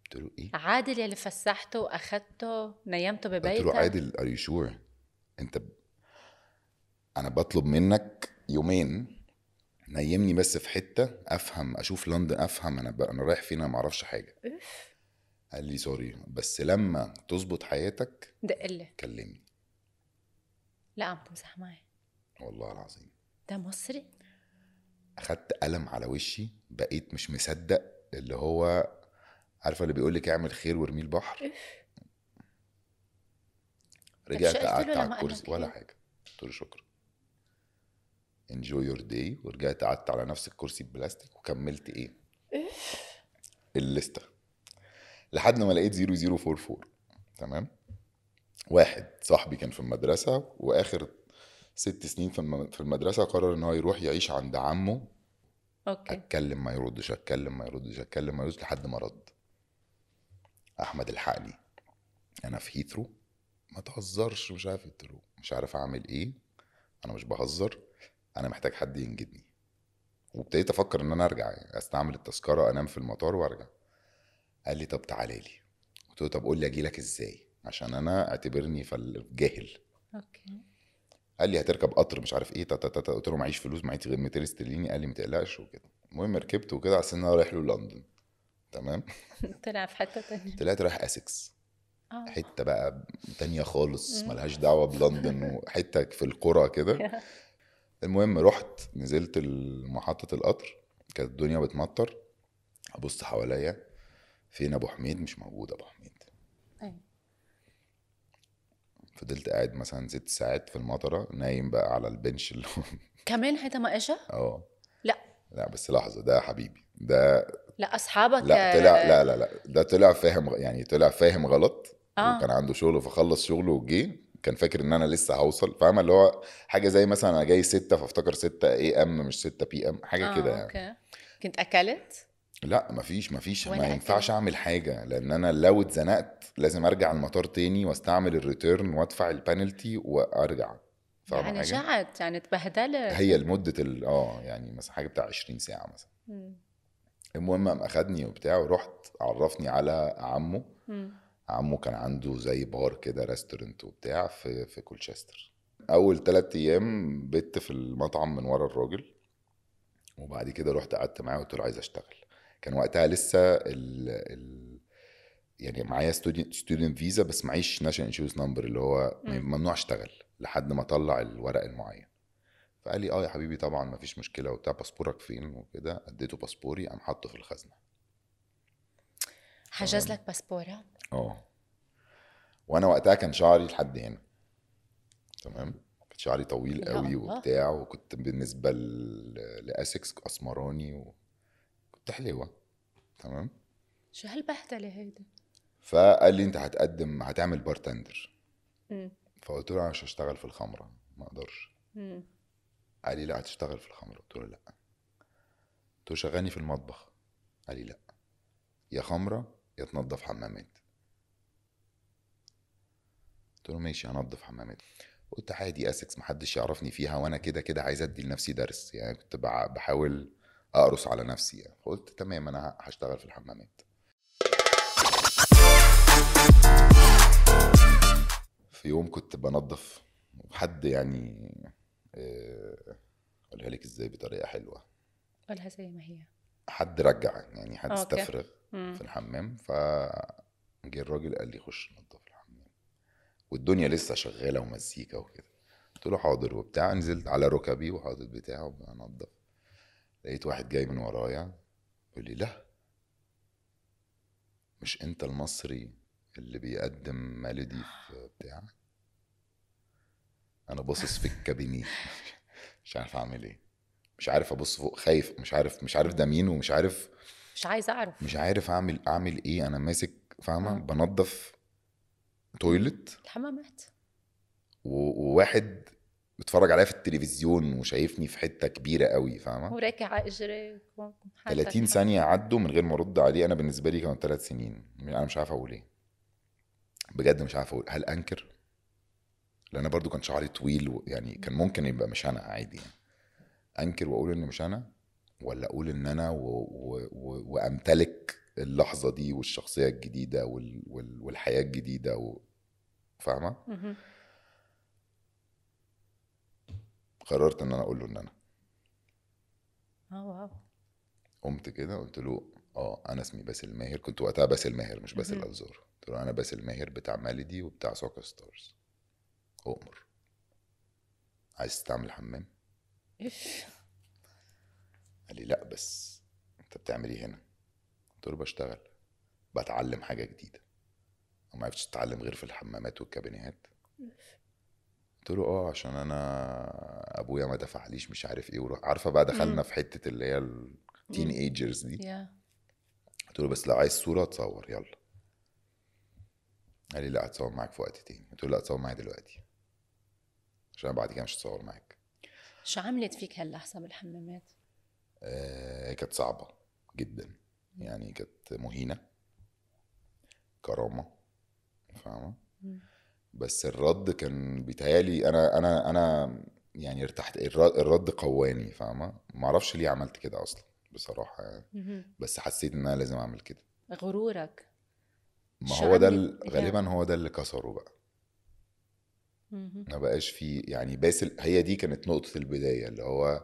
Speaker 1: قلت له إيه؟
Speaker 2: عادل يلي فسحته وأخدته نيمته
Speaker 1: قلت
Speaker 2: ببيتك
Speaker 1: له عادل are you sure? أنت ب... أنا بطلب منك يومين نيمني بس في حتة أفهم أشوف لندن أفهم أنا ب... أنا رايح فين أنا ما أعرفش حاجة.
Speaker 2: أوف.
Speaker 1: قال لي سوري بس لما تظبط حياتك
Speaker 2: دق لي
Speaker 1: كلمني.
Speaker 2: لا عم تمزح معي
Speaker 1: والله العظيم.
Speaker 2: ده مصري؟
Speaker 1: أخدت قلم على وشي بقيت مش مصدق اللي هو عارفة اللي بيقول لك اعمل خير وارميه البحر؟ رجعت قعدت على الكرسي
Speaker 2: لك
Speaker 1: ولا
Speaker 2: إيه؟
Speaker 1: حاجة. قلت له شكرا. انجوي يور داي ورجعت قعدت على نفس الكرسي البلاستيك وكملت إيه؟ الليستة. لحد ما لقيت 0044 تمام؟ واحد صاحبي كان في المدرسة وآخر ست سنين في الم- في المدرسة قرر إن هو يروح يعيش عند عمه.
Speaker 2: okay.
Speaker 1: أتكلم ما يردش أتكلم ما يردش أتكلم ما يردش لحد ما رد. أحمد الحقني. أنا في هيثرو ما تهزرش مش عارف قلت له مش عارف أعمل إيه. أنا مش بهزر. أنا محتاج حد ينجدني. وابتديت أفكر إن أنا أرجع يعني أستعمل التذكرة أنام في المطار وأرجع. قال لي طب تعالى لي. قلت له طب قول لي أجي لك إزاي؟ عشان أنا أعتبرني فال- جاهل.
Speaker 2: okay.
Speaker 1: قال لي هتركب قطر مش عارف إيه تا تا تا. قلت له معيش فلوس معيش غير 200 استرليني قال لي ما تقلقش وكده. المهم ركبت وكده على إن أنا رايح له لندن. تمام؟
Speaker 2: طلع في حتة تانية.
Speaker 1: طلعت رايح اسكس
Speaker 2: آه.
Speaker 1: حتة بقى تانية خالص. ملهاش دعوة بلندن وحته في القرى كده. المهم رحت نزلت محطه القطر كانت الدنيا بتمطر. أبص حواليا فين أبو حميد؟ مش موجود أبو حميد. فضلت قاعد مثلا ست ساعات في المطرة نايم بقى على البنش اللي هو
Speaker 2: كمان هيدا ما اجى
Speaker 1: آه.
Speaker 2: لا.
Speaker 1: لا بس لحظة ده حبيبي ده
Speaker 2: لا أصحابك
Speaker 1: لا طلع لا لا لا ده طلع فاهم يعني طلع فاهم غلط
Speaker 2: آه.
Speaker 1: وكان عنده شغل فخلص شغله وجه كان فاكر إن أنا لسه هوصل فاهمة؟ اللي هو حاجة زي مثلا أنا جاي ستة فافتكر 6 am مش 6 pm حاجة
Speaker 2: آه،
Speaker 1: كده يعني.
Speaker 2: okay. كنت أكلت؟
Speaker 1: لا مفيش مفيش. ما. ينفعش أعمل حاجة لأن أنا لو اتزنقت لازم أرجع المطار تاني وأستعمل ال return وأدفع البنالتي وأرجع. فاهمة
Speaker 2: يعني جعت يعني تبهدلت
Speaker 1: هي لمدة ال- آه يعني مثلا حاجة بتاع 20 ساعة مثلا.
Speaker 2: مم.
Speaker 1: المهم قام أخدني وبتاع ورحت عرفني على عمه.
Speaker 2: مم.
Speaker 1: عمه كان عنده زي بار كده restaurant وبتاع في في كولشستر. أول ثلاث أيام بت في المطعم من ورا الراجل. وبعد كده رحت قعدت معاه وقلت له عايز أشتغل. كان وقتها لسه ال ال يعني معايا student visa بس معيش national insurance number اللي هو
Speaker 2: مم.
Speaker 1: ممنوع أشتغل لحد ما أطلع الورق المعين. فقال لي آه يا حبيبي طبعا مفيش مشكلة وبتاع باسبورك فين؟ وكده أديته باسبوري قام حاطه في الخزنة.
Speaker 2: حجز لك باسبورة
Speaker 1: آه. وأنا وقتها كان شعري لحد هنا. تمام؟ كان شعري طويل قوي. وبتاع وكنت بالنسبة لأسكس أسمراني وكنت حلوة تمام؟
Speaker 2: شو هالبهدلة هيدي
Speaker 1: فقال لي أنت هتقدم هتعمل بارتندر. فقلت له أنا مش هشتغل في الخمرة ما أقدرش.
Speaker 2: مم.
Speaker 1: قال لي لا هتشتغل في الخمرة. قلت له لا. قلت له شغلني في المطبخ. قال لي لا. يا خمرة يا تنظف حمامات. قلت له ماشي هنظف حمامات. قلت عادي اسكس محدش يعرفني فيها وأنا كده كده عايز أدي لنفسي درس. يعني كنت بحاول أقرص على نفسي يعني. فقلت تمام أنا هشتغل في الحمامات. في يوم كنت بنظف حد يعني آه، اقولها لك إزاي بطريقة حلوة؟
Speaker 2: قولها زي ما هي.
Speaker 1: حد رجع يعني حد
Speaker 2: أوكي.
Speaker 1: استفرغ. في الحمام فجه الراجل قال لي خش نظف الحمام. والدنيا لسه شغالة ومزيكا وكده. قلت له حاضر وبتاع نزلت على ركبي وحاطط بتاع وبنضف لقيت واحد جاي من ورايا يقول لي لا مش انت المصري اللي بيقدم ميلودي في بتاع؟ أنا باصص في الكابينيه مش عارف اعمل إيه. مش عارف ابص فوق خايف مش عارف مش عارف ده مين ومش عارف
Speaker 2: مش عايز اعرف.
Speaker 1: مش عارف اعمل اعمل إيه. أنا ماسك فاهمة؟
Speaker 2: آه.
Speaker 1: بنضف تويلت
Speaker 2: الحمامات.
Speaker 1: وواحد بيتفرج عليا في التلفزيون وشايفني في حتة كبيرة قوي فاهمة؟
Speaker 2: وراكع على اجريك
Speaker 1: 30 ثانية عدوا من غير ما أرد عليه أنا بالنسبة لي كانوا ثلاث سنين. أنا مش عارف أقول إيه. بجد مش عارف أقول. هل أنكر؟ لأن أنا برضو كان شعري طويل و- يعني كان ممكن يبقى مش أنا عادي يعني. أنكر وأقول ان مش أنا؟ ولا أقول إن أنا و... و... و... وأمتلك اللحظة دي والشخصية الجديدة وال... وال... والحياة الجديدة و... فاهمة
Speaker 2: مهم.
Speaker 1: قررت إن أنا أقول له إن أنا.
Speaker 2: آه واو.
Speaker 1: قمت كده قلت له آه أنا اسمي باسل ماهر. كنت وقتها باسل ماهر مش باسل الزار. قلت له أنا باسل ماهر بتاع ميلودي وبتاع Soccer Stars. أؤمر. عايز تعمل حمام؟
Speaker 2: اف
Speaker 1: قال لي لا بس. أنت بتعمل إيه هنا؟ قلت له بشتغل. بتعلم حاجة جديدة. وما عرفتش تتعلم غير في الحمامات والكابينيهات. قلت له آه عشان أنا أبويا ما دفعليش مش عارف إيه وروح عارفة بقى دخلنا. في حتة اللي هي
Speaker 2: ال
Speaker 1: teenagers دي؟ قلت له بس لو عايز صورة تصور يلا. قال لي لا هتصور معاك في وقت تاني. قلت له لا هتصور معايا دلوقتي. عشان بعد كده مش هتصور معاك.
Speaker 2: شو عملت فيك هاللحظة بالحمامات؟
Speaker 1: آه كانت صعبة جدا. يعني كانت مهينة. كرامة.
Speaker 2: فاهمة.
Speaker 1: بس الرد كان بيتهيألي أنا أنا أنا يعني ارتحت الر- الرد قواني فاهمة؟ ما أعرفش ليه عملت كده أصلا بصراحة يعني. بس حسيت إن أنا لازم أعمل كده.
Speaker 2: غرورك.
Speaker 1: ما هو ده غالبا هو ده اللي كسره بقى. ما بقاش في يعني باسل هي دي كانت نقطة البداية اللي هو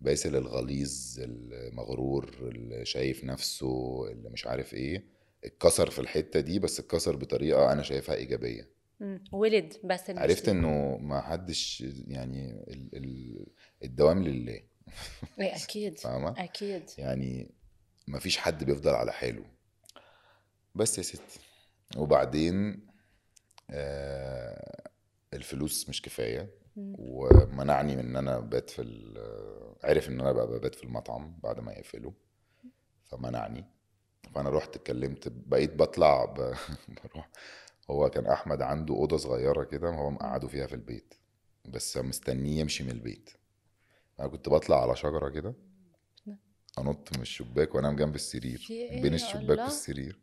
Speaker 1: باسل الغليظ المغرور اللي شايف نفسه اللي مش عارف إيه. اتكسر في الحتة دي بس اتكسر بطريقة أنا شايفها إيجابية.
Speaker 2: مم. ولد بس
Speaker 1: عرفت إنه ما حدش يعني ال ال الدوام لله.
Speaker 2: إيه أكيد.
Speaker 1: فاهمة؟
Speaker 2: أكيد.
Speaker 1: يعني ما فيش حد بيفضل على حاله. بس يا ستي. وبعدين آه الفلوس مش كفاية.
Speaker 2: مم.
Speaker 1: ومنعني من إن أنا بات في ال- عرف إن أنا بقى ببات في المطعم بعد ما يقفلوا. فمنعني. فأنا رحت اتكلمت بقيت بطلع ب... بروح هو كان أحمد عنده أوضة صغيرة كده هو مقعده فيها في البيت بس مستنيه يمشي من البيت. أنا كنت بطلع على شجرة كده أنط من الشباك وأنام جنب السرير
Speaker 2: إيه
Speaker 1: بين الشباك
Speaker 2: الله؟
Speaker 1: والسرير.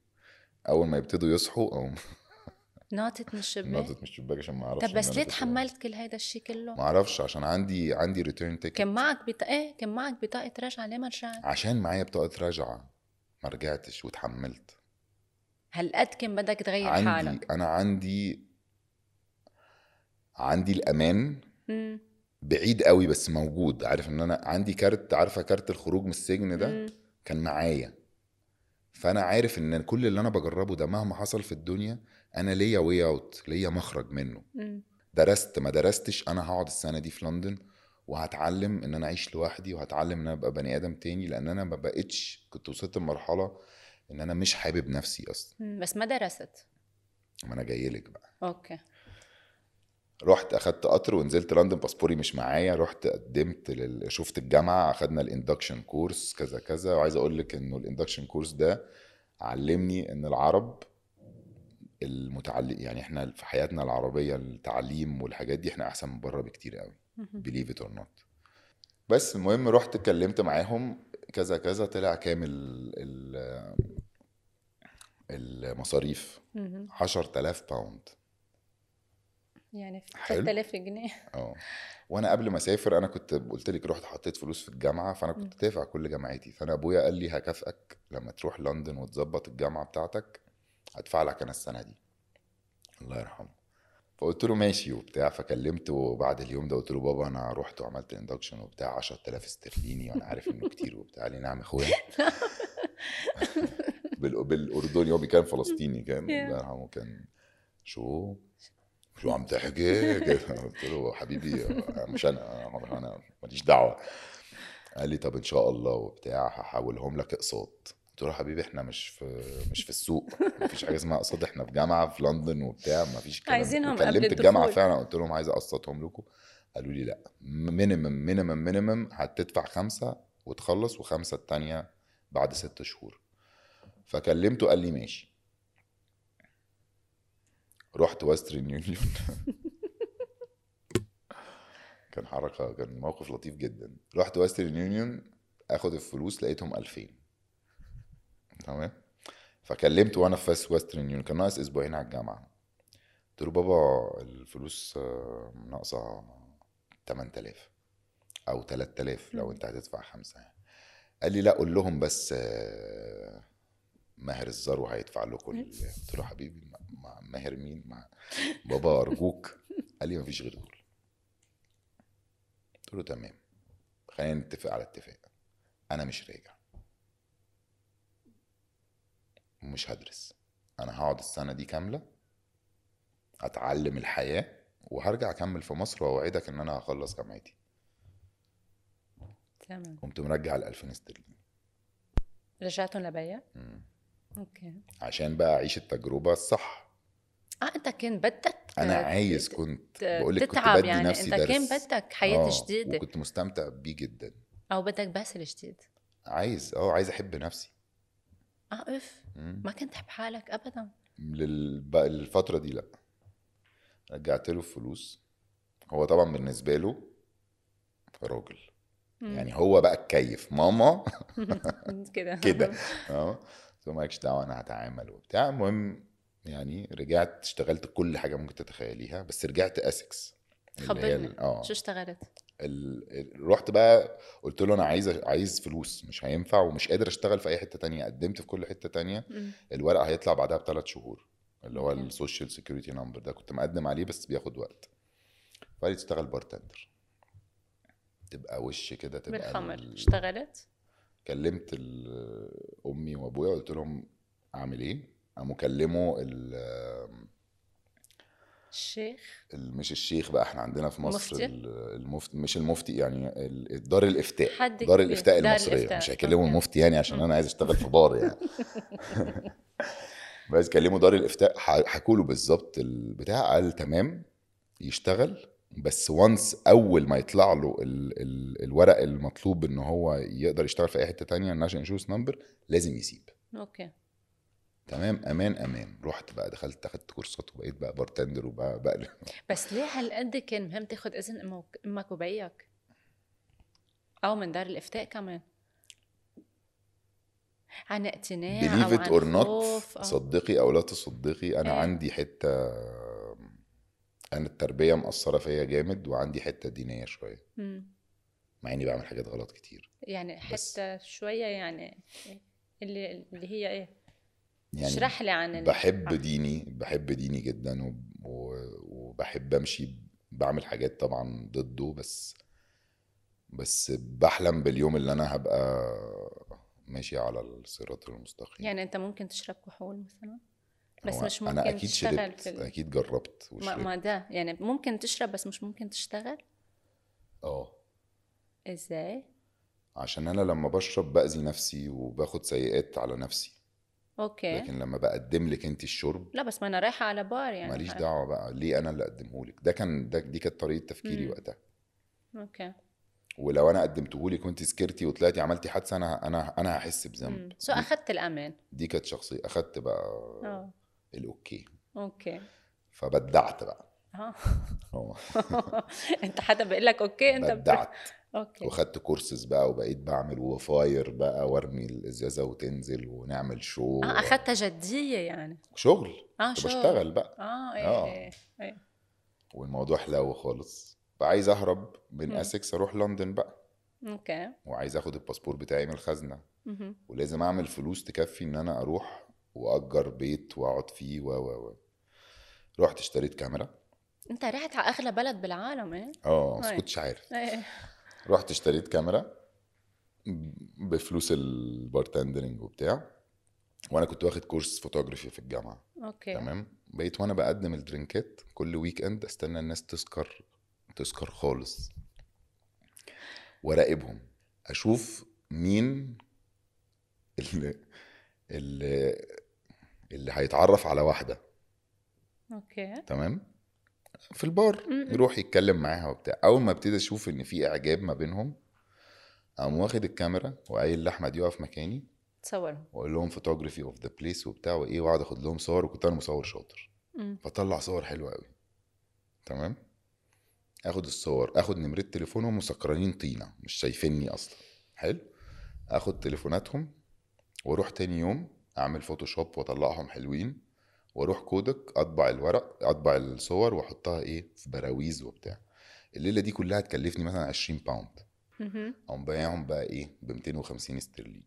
Speaker 1: أول ما يبتدوا يصحوا أو
Speaker 2: ناطت من الشباك.
Speaker 1: نطت من الشباك عشان ما أعرفش
Speaker 2: طب بس ليه
Speaker 1: كنت-
Speaker 2: تحملت كل هيدا الشيء كله؟
Speaker 1: ما أعرفش عشان عندي عندي return ticket
Speaker 2: كان معك بطاقة إيه كان معك بطاقة رجعة ليه ما رجعت؟
Speaker 1: عشان معايا بطاقة رجعة ما رجعتش واتحملت.
Speaker 2: هالقد كان بدك تغير
Speaker 1: عندي
Speaker 2: حالك
Speaker 1: أنا عندي عندي الأمان
Speaker 2: مم.
Speaker 1: بعيد قوي بس موجود عارف إن أنا عندي كارت عارفة كارت الخروج من السجن ده
Speaker 2: مم.
Speaker 1: كان معايا فأنا عارف إن كل اللي أنا بجربه ده مهما حصل في الدنيا أنا ليا way out ليا مخرج منه
Speaker 2: مم.
Speaker 1: درست ما درستش أنا هقعد السنة دي في لندن وهتعلم إن أنا أعيش لوحدي وهتعلم إن أنا أبقى بني آدم تاني لأن أنا ما بقتش كنت وصلت لمرحلة إن أنا مش حابب نفسي
Speaker 2: أصلا. بس ما درست.
Speaker 1: ما أنا جاي لك بقى.
Speaker 2: okay.
Speaker 1: رحت أخدت قطر ونزلت لندن باسبوري مش معايا. رحت قدمت لل... شفت الجامعة أخدنا ال induction course كذا كذا. وعايز أقول لك إنه ال induction course ده علمني إن العرب المتعلم يعني إحنا في حياتنا العربية التعليم والحاجات دي إحنا أحسن من بره بكتير قوي. believe it or not. بس المهم رحت اتكلمت معاهم. كذا كذا طلع كامل ال- المصاريف.
Speaker 2: مهم.
Speaker 1: 10000 pound
Speaker 2: يعني
Speaker 1: حلو.
Speaker 2: 3000 جنيه.
Speaker 1: آه. وأنا قبل ما أسافر أنا كنت قلت لك رحت حطيت فلوس في الجامعة فأنا كنت دافع كل جامعتي. فأنا أبويا قال لي هكافئك لما تروح لندن وتظبط الجامعة بتاعتك هدفع لك أنا السنة دي. الله يرحمه. فقلت له ماشي وبتاع فكلمته بعد اليوم ده قلت له بابا أنا رحت وعملت induction وبتاع 10000 استرليني وأنا عارف إنه كتير وبتاع. لي نعم يا إخويا. بال- بالاردني هو كان فلسطيني كان. الله يرحمه كان شو؟ شو عم تحكي؟ قلت له حبيبي مش أنا أنا ماليش دعوة. قال لي طب إن شاء الله وبتاع هحولهم لك أقساط. قلت له حبيبي إحنا مش في مش في السوق مفيش حاجة اسمها اقساط إحنا في جامعة في لندن وبتاع مفيش الكلام ده.
Speaker 2: عايزينهم قبل
Speaker 1: وكلمت
Speaker 2: الجامعة.
Speaker 1: فعلا قلت لهم عايز أقسطهم لكم. قالوا لي لأ. minimum minimum minimum هتدفع خمسة وتخلص وخمسة التانية بعد ست شهور. فكلمته قال لي ماشي. رحت ويسترن يونيون. كان حركة كان موقف لطيف جدا. رحت ويسترن يونيون آخد الفلوس لقيتهم 2000 تمام؟ فكلمته وأنا في فاس ويسترن يونيون كان ناقص أسبوعين على الجامعة. قلت له بابا الفلوس آه، ناقصة 8000 أو 3000 لو. أنت هتدفع خمسة يعني. قال لي لا قول لهم بس آه، ماهر الزرو هيدفع لكم قلت له حبيبي ما- ما- ماهر مين؟ مع بابا أرجوك. قال لي مفيش غير دول. قلت له تمام خلينا نتفق على اتفاق. أنا مش راجع. ومش هدرس. أنا هقعد السنة دي كاملة أتعلم الحياة وهرجع أكمل في مصر وأوعدك إن أنا هخلص جامعتي.
Speaker 2: تمام.
Speaker 1: قمت مرجع ال 2000 استرليني.
Speaker 2: رجعتهم لبيا. okay.
Speaker 1: عشان بقى أعيش التجربة الصح.
Speaker 2: آه أنت كان بدك أنا
Speaker 1: عايز كنت بقول لك كنت
Speaker 2: تتعب
Speaker 1: بدي
Speaker 2: يعني.
Speaker 1: نفسي
Speaker 2: أنت
Speaker 1: درس.
Speaker 2: كان بدك حياة
Speaker 1: آه،
Speaker 2: جديدة.
Speaker 1: وكنت مستمتع بيه جدا.
Speaker 2: أو بدك باسل جديد
Speaker 1: عايز آه عايز أحب نفسي.
Speaker 2: آه اف. ما كنت تحب حالك ابدا.
Speaker 1: لل... بقى الفترة دي لأ. رجعت له الفلوس هو طبعا بالنسبة له راجل. يعني هو بقى اتكيف ماما؟
Speaker 2: كده.
Speaker 1: كده. آه. مالكش دعوة أنا هتعامل وبتاع. المهم يعني رجعت اشتغلت كل حاجة ممكن تتخيليها بس رجعت اسكس
Speaker 2: خبرني.
Speaker 1: آه.
Speaker 2: شو اشتغلت؟
Speaker 1: ال... رحت بقى قلت له أنا عايز عايز فلوس مش هينفع ومش قادر أشتغل في أي حتة تانية قدمت في كل حتة تانية. الورق هيطلع بعدها بثلاث شهور اللي هو.
Speaker 2: ال
Speaker 1: social security number ده كنت مقدم عليه بس بياخد وقت فقال تشتغل bartender تبقى وش كده تبقى
Speaker 2: بالخمر
Speaker 1: ال-
Speaker 2: اشتغلت؟
Speaker 1: كلمت أمي وأبويا قلت لهم أعمل إيه قاموا كلموا ال-
Speaker 2: الشيخ
Speaker 1: ال- مش الشيخ بقى إحنا عندنا في مصر
Speaker 2: مفتي؟
Speaker 1: ال- المفتي مش المفتي يعني دار الإفتاء
Speaker 2: حد
Speaker 1: دار.
Speaker 2: الإفتاء
Speaker 1: المصرية
Speaker 2: الإفتاء.
Speaker 1: مش هيكلموا. المفتي يعني عشان. أنا عايز أشتغل في بار يعني بس كلموا دار الإفتاء حكوا له بالظبط البتاع قال تمام يشتغل بس once أول ما يطلع له ال ال الورق المطلوب إن هو يقدر يشتغل في أي حتة تانية ال national insurance number لازم يسيب
Speaker 2: okay
Speaker 1: تمام أمان أمان رحت بقى دخلت أخدت كورسات وبقيت بقى بارتندر وبقى بقى
Speaker 2: بس ليه هالقد كان مهم تاخد إذن إمك وبيك؟ أو من دار الإفتاء كمان عن اقتناع
Speaker 1: believe
Speaker 2: أو
Speaker 1: it
Speaker 2: عن
Speaker 1: or not
Speaker 2: خوف أو...
Speaker 1: صدقي أو لا تصدقي أنا
Speaker 2: إيه.
Speaker 1: عندي حتة أنا التربية مأثرة فيا جامد وعندي حتة دينية
Speaker 2: شوية.
Speaker 1: مع إني بعمل حاجات غلط كتير
Speaker 2: يعني حتى شوية يعني اللي اللي هي إيه؟
Speaker 1: يعني
Speaker 2: اشرح لي عن
Speaker 1: بحب
Speaker 2: عن-
Speaker 1: ديني بحب ديني جدا و... و... وبحب امشي بعمل حاجات طبعا ضده بس بس بحلم باليوم اللي أنا هبقى ماشي على الصراط المستقيم.
Speaker 2: يعني أنت ممكن تشرب كحول مثلا؟ بس مش ممكن
Speaker 1: أنا أكيد
Speaker 2: تشتغل
Speaker 1: شربت
Speaker 2: في ال...
Speaker 1: أكيد جربت
Speaker 2: ما,
Speaker 1: وشربت.
Speaker 2: ما ده يعني ممكن تشرب بس مش ممكن تشتغل؟
Speaker 1: آه.
Speaker 2: إزاي؟
Speaker 1: عشان أنا لما بشرب بأذي نفسي وباخد سيئات على نفسي.
Speaker 2: okay.
Speaker 1: لكن لما بقدم لك انت الشرب
Speaker 2: لا بس ما أنا رايحة على بار يعني.
Speaker 1: ماليش دعوة بقى ليه أنا اللي أقدمه لك؟ ده كان ده دي كانت طريقة تفكيري
Speaker 2: مم.
Speaker 1: وقتها.
Speaker 2: okay.
Speaker 1: ولو أنا قدمته لك وأنت سكرتي وطلعتي عملتي حادثة أنا أنا أنا هحس. بذنب. so
Speaker 2: اخذت الأمان.
Speaker 1: دي كانت شخصية أخدت بقى
Speaker 2: آه.
Speaker 1: ال
Speaker 2: okay. okay.
Speaker 1: فبدعت بقى. آه.
Speaker 2: انت حدا بيقول لك okay انت
Speaker 1: بدعت.
Speaker 2: okay.
Speaker 1: وخدت كورسز بقى وبقيت بعمل و fire بقى وارمي الإزازة وتنزل ونعمل شو
Speaker 2: آه اخذتها جدية يعني.
Speaker 1: شغل. آه
Speaker 2: شو
Speaker 1: بشتغل بقى.
Speaker 2: آه إيه
Speaker 1: آه.
Speaker 2: إيه إيه.
Speaker 1: والموضوع حلو خالص. فعايز أهرب من
Speaker 2: مم.
Speaker 1: اسكس أروح لندن بقى.
Speaker 2: okay.
Speaker 1: وعايز آخد الباسبور بتاعي من الخزنة.
Speaker 2: مهم.
Speaker 1: ولازم أعمل فلوس تكفي إن أنا أروح وأجر بيت وأقعد فيه و و و. رحت اشتريت كاميرا.
Speaker 2: أنت رحت على أغلى بلد بالعالم إيه؟
Speaker 1: آه بس
Speaker 2: أي.
Speaker 1: كنتش عارف.
Speaker 2: إيه.
Speaker 1: رحت اشتريت كاميرا بفلوس ال bartending وبتاع وأنا كنت واخد course photography في الجامعة.
Speaker 2: okay.
Speaker 1: تمام؟ بقيت وأنا بقدم ال drinkات كل weekend استنى الناس تسكر تسكر خالص. وراقبهم أشوف مين اللي اللي اللي هيتعرف على واحدة.
Speaker 2: okay.
Speaker 1: تمام؟ في البار. يروح يتكلم معاها وبتاع. أول ما ابتدي أشوف إن في إعجاب ما بينهم أقوم واخد الكاميرا وقايل لأحمد يقف مكاني
Speaker 2: تصورهم
Speaker 1: وأقول لهم photographer of the place وبتاع وإيه وأقعد آخد لهم صور وكنت أنا مصور شاطر. فطلع صور حلوة قوي تمام؟ آخد الصور آخد نمرة تليفونهم مسكرانين طينة مش شايفيني أصلا. حلو؟ آخد تليفوناتهم وأروح تاني يوم أعمل فوتوشوب وأطلعهم حلوين. وأروح Kodak اطبع الورق اطبع الصور واحطها إيه في براويز وبتاع. الليلة دي كلها تكلفني مثلا 20
Speaker 2: pound.
Speaker 1: اقوم بايعهم بقى إيه ب 250 استرليني.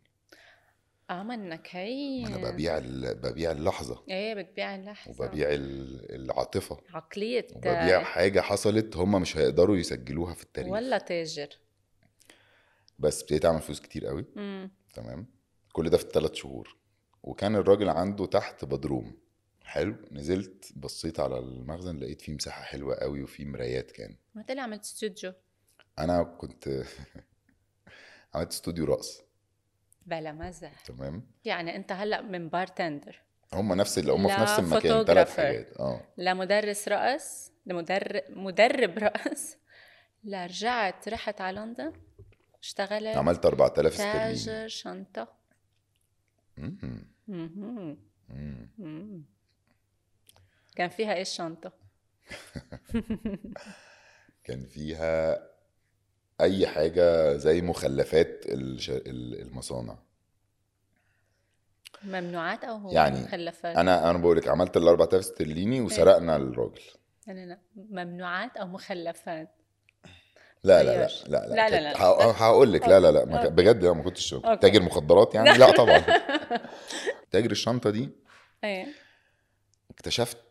Speaker 2: آه منك هي
Speaker 1: أنا ببيع ال- ببيع اللحظة.
Speaker 2: إيه بتبيع اللحظة.
Speaker 1: وببيع ال- العاطفة.
Speaker 2: عقلية
Speaker 1: وببيع حاجة حصلت هم مش هيقدروا يسجلوها في التاريخ.
Speaker 2: ولا تاجر.
Speaker 1: بس ابتديت أعمل فلوس كتير قوي.
Speaker 2: مم.
Speaker 1: تمام. كل ده في الثلاث شهور. وكان الراجل عنده تحت بدروم حلو نزلت بصيت على المخزن لقيت فيه مساحة حلوة قوي وفيه مرايات كان.
Speaker 2: ما تقلي عملت استوديو.
Speaker 1: أنا كنت عملت استوديو رقص.
Speaker 2: بلا مزح.
Speaker 1: تمام.
Speaker 2: يعني أنت هلأ من bartender
Speaker 1: هم نفس اللي هم في نفس المكان ثلاث. حاجات. آه.
Speaker 2: لمدرس رقص لمدرب مدرب رقص. لا رجعت رحت على لندن اشتغلت
Speaker 1: عملت 4000 استرليني.
Speaker 2: تاجر شنطة.
Speaker 1: مم.
Speaker 2: مهم. كان فيها إيه الشنطة؟
Speaker 1: كان فيها أي حاجة زي مخلفات المصانع.
Speaker 2: ممنوعات أو هو
Speaker 1: يعني
Speaker 2: مخلفات؟
Speaker 1: أنا أنا بقول لك عملت ال 4000 استرليني وسرقنا الراجل.
Speaker 2: لا لا ممنوعات أو مخلفات.
Speaker 1: لا لا لا
Speaker 2: غير.
Speaker 1: لا
Speaker 2: لا. لا
Speaker 1: هقول لك. لا لا لا. بجد لا ما كنتش. تاجر مخدرات يعني؟ لا طبعا. تاجر الشنطة دي
Speaker 2: إيه.
Speaker 1: اكتشفت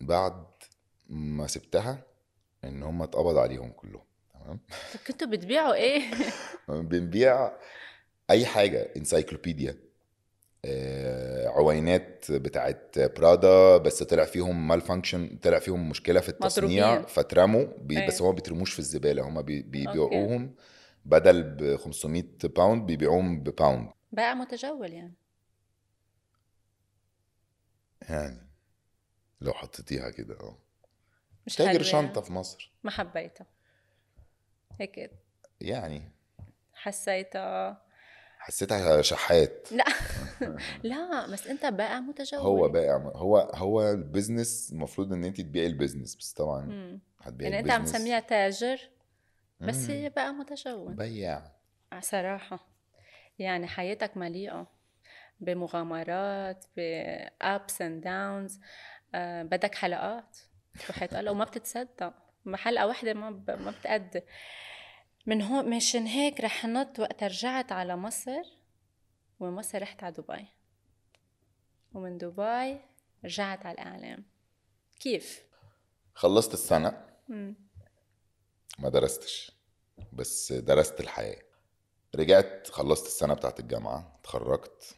Speaker 1: بعد ما سبتها إن هم اتقبض عليهم كلهم تمام
Speaker 2: كنتوا بتبيعوا إيه؟
Speaker 1: بنبيع أي حاجة encyclopedia آه، عوينات بتاعت برادا بس طلع فيهم malfunction طلع فيهم مشكلة في التصنيع
Speaker 2: مضروبين.
Speaker 1: فاترموا بي
Speaker 2: أيوة.
Speaker 1: بس هم ما بيترموش في الزبالة هم بي بيبيعوهم بدل ب 500 pound بيبيعوهم ب pound
Speaker 2: بائع متجول يعني
Speaker 1: يعني لو حطيتيها كده آه.
Speaker 2: مش
Speaker 1: تاجر
Speaker 2: يعني.
Speaker 1: في مصر.
Speaker 2: ما حبيتها. هيك.
Speaker 1: يعني.
Speaker 2: حسيتها.
Speaker 1: حسيتها شحات.
Speaker 2: لا. لا بس أنت بائع متجول
Speaker 1: هو بائع هو هو ال business المفروض إن انت تبيعي ال business بس طبعا. هتبيعي
Speaker 2: يعني أنت عم تسميها تاجر بس. هي بائع متجول
Speaker 1: بياع.
Speaker 2: صراحة. يعني حياتك مليئة بمغامرات ب ups and downs بدك حلقات. وحياة الله وما بتتصدق. ما حلقة واحدة ما ب... ما بتأدي. من هون مشان هيك رح نط وقت رجعت على مصر ومن مصر رحت على دبي. ومن دبي رجعت على الإعلام. كيف؟
Speaker 1: خلصت السنة.
Speaker 2: مم.
Speaker 1: ما درستش. بس درست الحياة. رجعت خلصت السنة بتاعت الجامعة. اتخرجت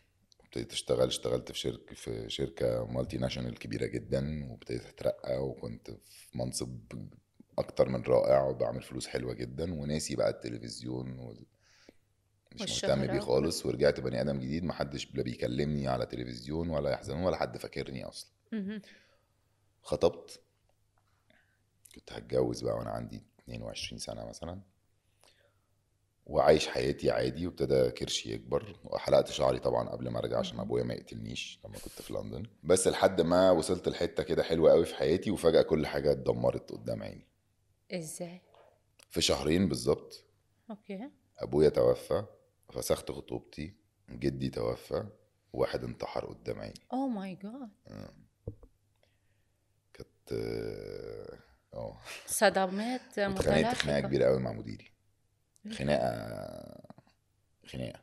Speaker 1: ابتديت أشتغل اشتغلت في شركة في شركة مالتي ناشونال كبيرة جدا وابتديت أترقى وكنت في منصب أكتر من رائع وبعمل فلوس حلوة جدا وناسي بقى التلفزيون وال... مش مهتم بيه خالص ورجعت بني آدم جديد محدش لا بيكلمني على تلفزيون ولا يحزنون ولا حد فاكرني
Speaker 2: أصلا.
Speaker 1: خطبت كنت هتجوز بقى وأنا عندي 22 سنة مثلا. وعايش حياتي عادي وابتدى كرشي يكبر. وحلقت شعري طبعا قبل ما أرجع عشان أبويا ما يقتلنيش لما كنت في لندن. بس لحد ما وصلت لحتة كده حلوة قوي في حياتي وفجأة كل حاجة اتدمرت قدام عيني.
Speaker 2: إزاي؟
Speaker 1: في شهرين بالظبط.
Speaker 2: okay.
Speaker 1: أبويا توفى فسخت خطوبتي جدي توفى واحد انتحر قدام عيني.
Speaker 2: oh my God
Speaker 1: كانت آه آه.
Speaker 2: صدمات
Speaker 1: واتخانقت
Speaker 2: خناقة
Speaker 1: كبيرة قوي مع مديري. خناقة خناقة.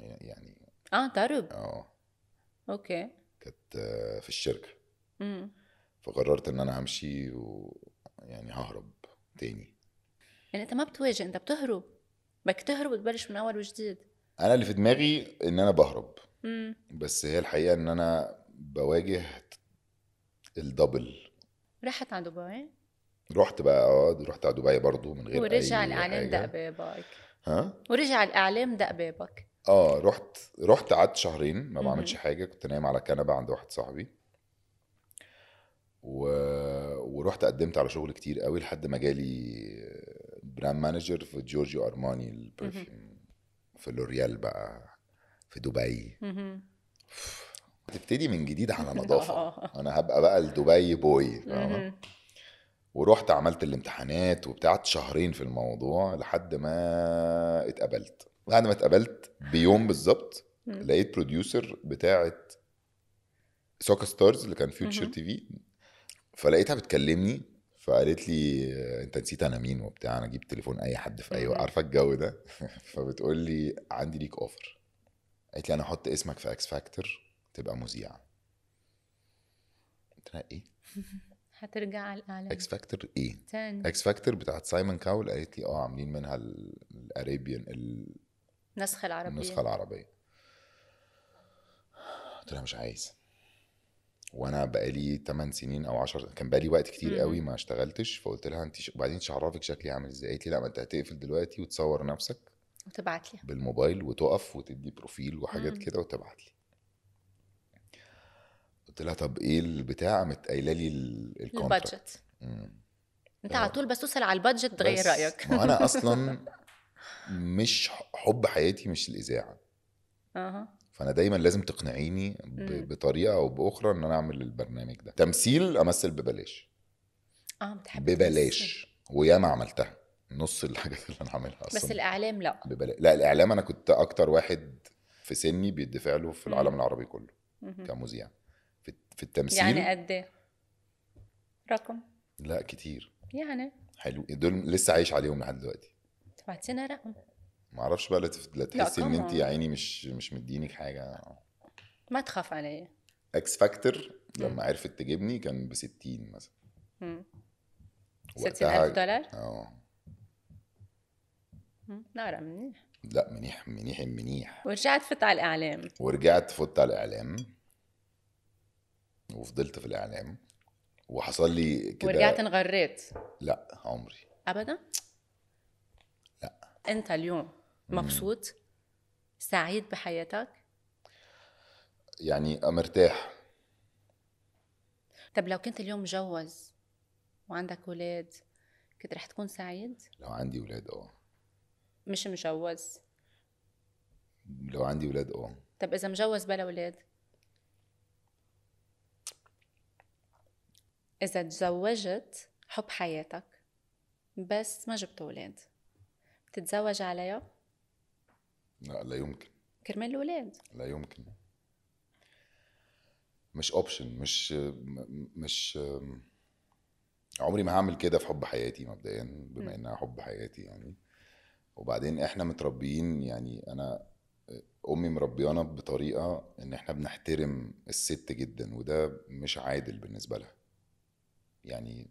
Speaker 1: يعني
Speaker 2: آه ضرب
Speaker 1: آه.
Speaker 2: أوكي.
Speaker 1: كانت في الشركة.
Speaker 2: امم
Speaker 1: فقررت إن أنا همشي ويعني ههرب تاني.
Speaker 2: يعني أنت ما بتواجه أنت بتهرب. بدك تهرب وتبلش من أول وجديد.
Speaker 1: أنا اللي في دماغي إن أنا بهرب.
Speaker 2: مم.
Speaker 1: بس هي الحقيقة إن أنا بواجه الدبل
Speaker 2: رحت على دبي
Speaker 1: رحت بقى رحت على دبي برضو من غير
Speaker 2: ورجع
Speaker 1: أي
Speaker 2: الإعلام دق بابك.
Speaker 1: ها؟
Speaker 2: ورجع الإعلام دق بابك.
Speaker 1: آه رحت رحت قعدت شهرين ما. بعملش حاجة كنت نايم على كنبة عند واحد صاحبي. و... ورحت قدمت على شغل كتير قوي لحد ما جالي brand manager في Giorgio Armani ال perfume في L'Oréal بقى في دبي.
Speaker 2: مهم.
Speaker 1: هتبتدي من جديد على نظافة.
Speaker 2: آه.
Speaker 1: أنا هبقى بقى ال Dubai boy
Speaker 2: فاهمة؟
Speaker 1: ورحت عملت الامتحانات وبتاعت شهرين في الموضوع لحد ما اتقبلت. بعد ما اتقبلت بيوم بالظبط. لقيت producer بتاعت Soccer Stars اللي كان Future. TV فلقيتها بتكلمني فقالت لي أنت نسيت أنا مين وبتاع أنا أجيب تليفون أي حد في
Speaker 2: أي.
Speaker 1: عارفة الجو ده؟ فبتقول لي عندي ليك offer قالت لي أنا هحط اسمك في X Factor تبقى مذيع قلت لها إيه؟
Speaker 2: هترجع على الاعلام
Speaker 1: إكس فاكتور إيه
Speaker 2: تاني.
Speaker 1: X Factor بتاعت Simon Cowell قالت لي آه عاملين منها ال- ال Arabian ال-
Speaker 2: نسخة العربية.
Speaker 1: النسخة العربية. قلت لها مش عايز. وأنا بقالي 8 سنين أو 10 كان بقالي وقت كتير. قوي ما اشتغلتش فقلت لها انت ش... وبعدين مش هعرفك شكلي عامل إزاي؟ قالت لي لا ما أنت هتقفل دلوقتي وتصور نفسك
Speaker 2: وتبعت لي.
Speaker 1: بالموبايل وتقف وتدي profile وحاجات. كده وتبعت لي. قلت لها طب إيه البتاع؟ قامت قايلة لي ال
Speaker 2: budget.
Speaker 1: أنت.
Speaker 2: على طول بس توصل على ال budget
Speaker 1: تغير
Speaker 2: رأيك.
Speaker 1: ما أنا أصلا مش حب حياتي مش الإذاعة.
Speaker 2: أها.
Speaker 1: فأنا دايما لازم تقنعيني. بطريقة أو بأخرى إن أنا أعمل البرنامج ده. تمثيل أمثل ببلاش.
Speaker 2: آه بتحب
Speaker 1: ببلاش. وياما عملتها. نص الحاجات اللي أنا عاملها. أصلا.
Speaker 2: بس الإعلام لا.
Speaker 1: ببلاش لا الإعلام أنا كنت أكتر واحد في سني بيدفع له في العالم. العربي كله. كمذيع. في, في التمثيل.
Speaker 2: يعني قد إيه؟ رقم.
Speaker 1: لا كتير.
Speaker 2: يعني.
Speaker 1: حلو. دول لسه عايش عليهم لحد دلوقتي.
Speaker 2: تبعتينا رقم.
Speaker 1: ما أعرفش بقى لا تحسي إن انت يا. عيني مش مش مدينك حاجة.
Speaker 2: ما تخاف علي
Speaker 1: X
Speaker 2: Factor.
Speaker 1: لما عرفت تجيبني كان ب 60 مثلا.
Speaker 2: مم.
Speaker 1: وقتها-
Speaker 2: 60000 دولار؟ آه. رقم منيح.
Speaker 1: لا منيح منيح منيح.
Speaker 2: ورجعت فت على الإعلام.
Speaker 1: ورجعت فت على الإعلام. وفضلت في الإعلام وحصل لي كده
Speaker 2: ورجعت انغريت؟
Speaker 1: لا عمري.
Speaker 2: ابدا؟
Speaker 1: لا.
Speaker 2: أنت اليوم مبسوط؟ سعيد بحياتك؟
Speaker 1: يعني مرتاح.
Speaker 2: طب لو كنت اليوم مجوز وعندك أولاد كنت رح تكون سعيد؟
Speaker 1: لو عندي ولاد آه.
Speaker 2: مش مجوز.
Speaker 1: لو عندي ولاد آه.
Speaker 2: طب إذا مجوز بلا أولاد إذا تزوجت حب حياتك بس ما جبت أولاد. بتتزوج عليها؟
Speaker 1: لا لا يمكن.
Speaker 2: كرمال الأولاد.
Speaker 1: لا يمكن. مش اوبشن مش مش عمري ما هعمل كده في حب حياتي مبدئيا بما. إنها حب حياتي يعني. وبعدين إحنا متربيين يعني أنا أمي مربيانا بطريقة إن إحنا بنحترم الست جدا وده مش عادل بالنسبة لها. يعني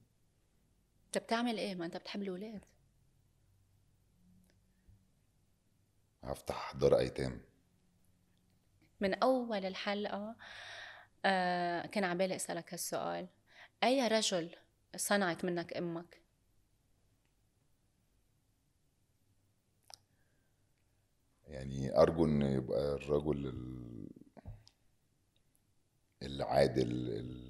Speaker 2: طب بتعمل إيه؟ ما انت بتحب الاولاد
Speaker 1: هفتح دار ايتام.
Speaker 2: من أول الحلقة آه كان عبالي أسألك هالسؤال. أي رجل صنعت منك أمك؟
Speaker 1: يعني أرجو إن يبقى الرجل ال- العادل ال-